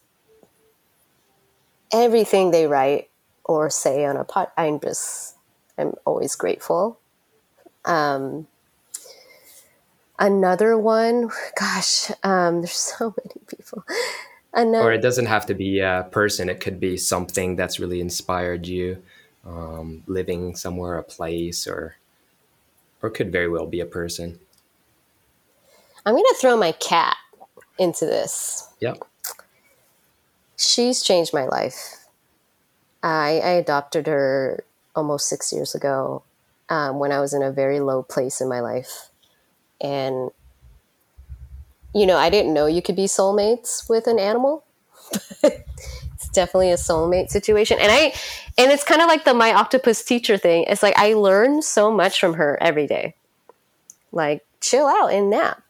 everything they write or say on a pod i'm just i'm always grateful. Um, Another one, gosh, um, there's *laughs* so many people. Another, or it doesn't have to be a person. It could be something that's really inspired you, um, living somewhere, a place, or or could very well be a person. I'm gonna throw my cat into this. Yep. She's changed my life. I, I adopted her almost six years ago um, when I was in a very low place in my life and you know, I didn't know you could be soulmates with an animal. *laughs* it's definitely a soulmate situation. And I and it's kind of like the my octopus teacher thing. It's like I learn so much from her every day. Like chill out and nap.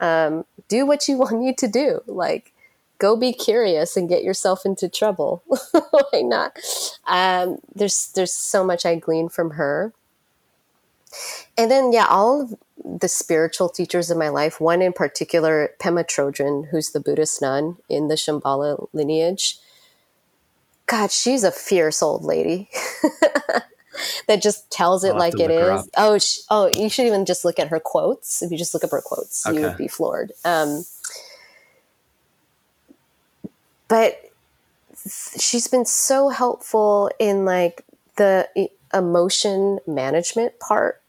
Um, do what you *laughs* want you to do. Like go be curious and get yourself into trouble. *laughs* Why not? Um, there's there's so much I glean from her. And then yeah, all of the spiritual teachers in my life, one in particular, Pema Chodron, who's the Buddhist nun in the Shambhala lineage. God, she's a fierce old lady *laughs* that just tells it like it is. Oh, she, oh, you should even just look at her quotes. If you just look up her quotes, okay. you would be floored. Um, but she's been so helpful in like the emotion management part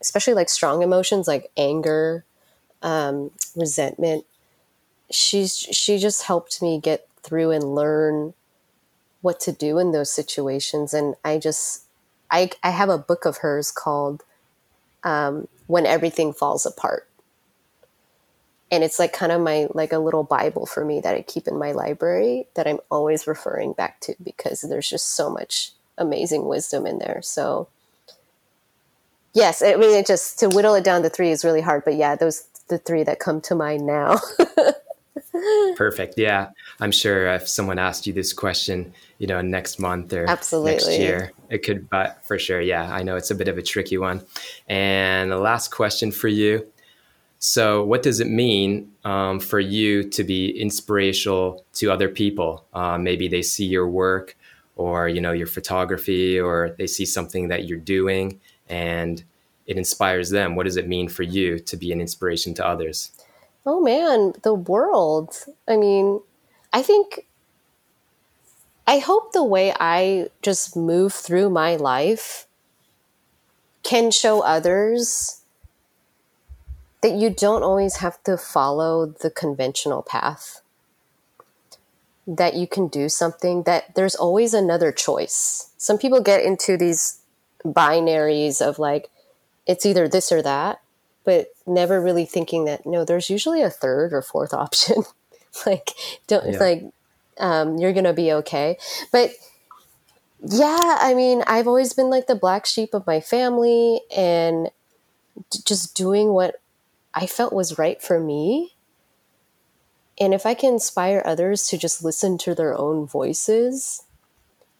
especially like strong emotions like anger, um, resentment. She's she just helped me get through and learn what to do in those situations. And I just I I have a book of hers called um, "When Everything Falls Apart." and it's like kind of my like a little bible for me that i keep in my library that i'm always referring back to because there's just so much amazing wisdom in there so yes, I mean, it just to whittle it down to three is really hard, but yeah, those the three that come to mind now. *laughs* Perfect. Yeah, I'm sure if someone asked you this question, you know, next month or Absolutely. next year, it could, but for sure, yeah, I know it's a bit of a tricky one. And the last question for you. So, what does it mean um, for you to be inspirational to other people? Uh, maybe they see your work, or you know, your photography, or they see something that you're doing, and it inspires them. What does it mean for you to be an inspiration to others? Oh man, the world. I mean, I think I hope the way I just move through my life can show others that you don't always have to follow the conventional path. That you can do something, that there's always another choice. Some people get into these binaries of like it's either this or that but never really thinking that no there's usually a third or fourth *laughs* option. Like don't yeah. like um, you're gonna be okay. But yeah i mean i've always been like the black sheep of my family and just doing what i felt was right for me. And if i can inspire others to just listen to their own voices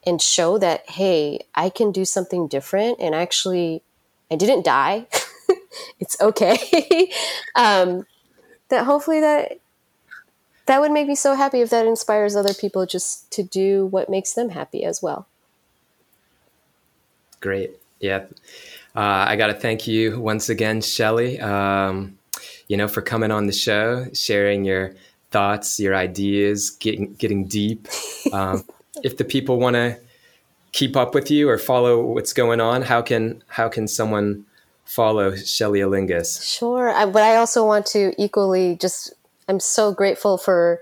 and show that hey i can do something different and actually i didn't die. *laughs* It's okay. *laughs* Um, that hopefully that that would make me so happy if that inspires other people just to do what makes them happy as well. Great. Yeah. Uh, i got to thank you once again shelley um, you know for coming on the show sharing your thoughts your ideas getting getting deep. *laughs* Um, if the people want to keep up with you or follow what's going on, how can how can someone follow Shelley Alingas. Sure. I, but I also want to equally just, I'm so grateful for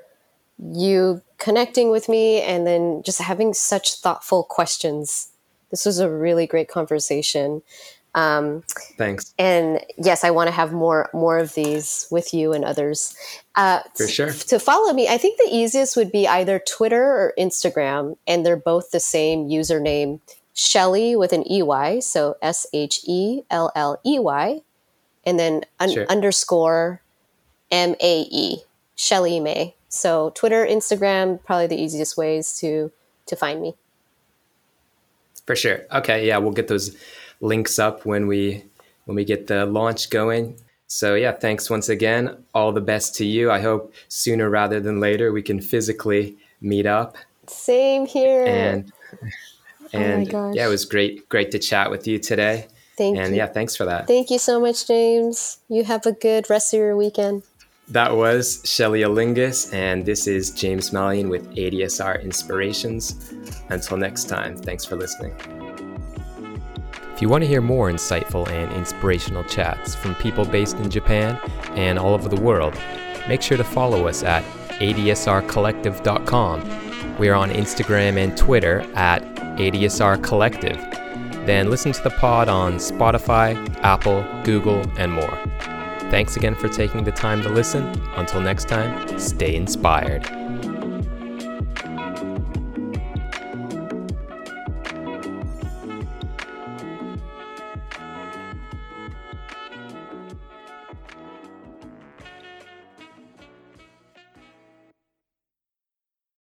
you connecting with me and then just having such thoughtful questions. This was a really great conversation. Um, Thanks. And yes, I want to have more more of these with you and others. Uh, For sure. T- to follow me, I think the easiest would be either Twitter or Instagram, and they're both the same username, Shelley with an EY, so S H E L L E Y, and then un- sure. underscore M A E, Shelley Mae. So Twitter, Instagram, probably the easiest ways to to find me. For sure. Okay, yeah, we'll get those links up when we when we get the launch going. So yeah, thanks once again. All the best to you. I hope sooner rather than later we can physically meet up. Same here. And oh and oh yeah, it was great great to chat with you today. Thank and you. yeah, thanks for that. Thank you so much, James. You have a good rest of your weekend. That was Shelley Alingas, and this is James Mallion with ADSR Inspirations. Until next time, thanks for listening. If you want to hear more insightful and inspirational chats from people based in Japan and all over the world, make sure to follow us at adsrcollective.com. We are on Instagram and Twitter at ADSR Collective. Then listen to the pod on Spotify, Apple, Google, and more. Thanks again for taking the time to listen. Until next time, stay inspired.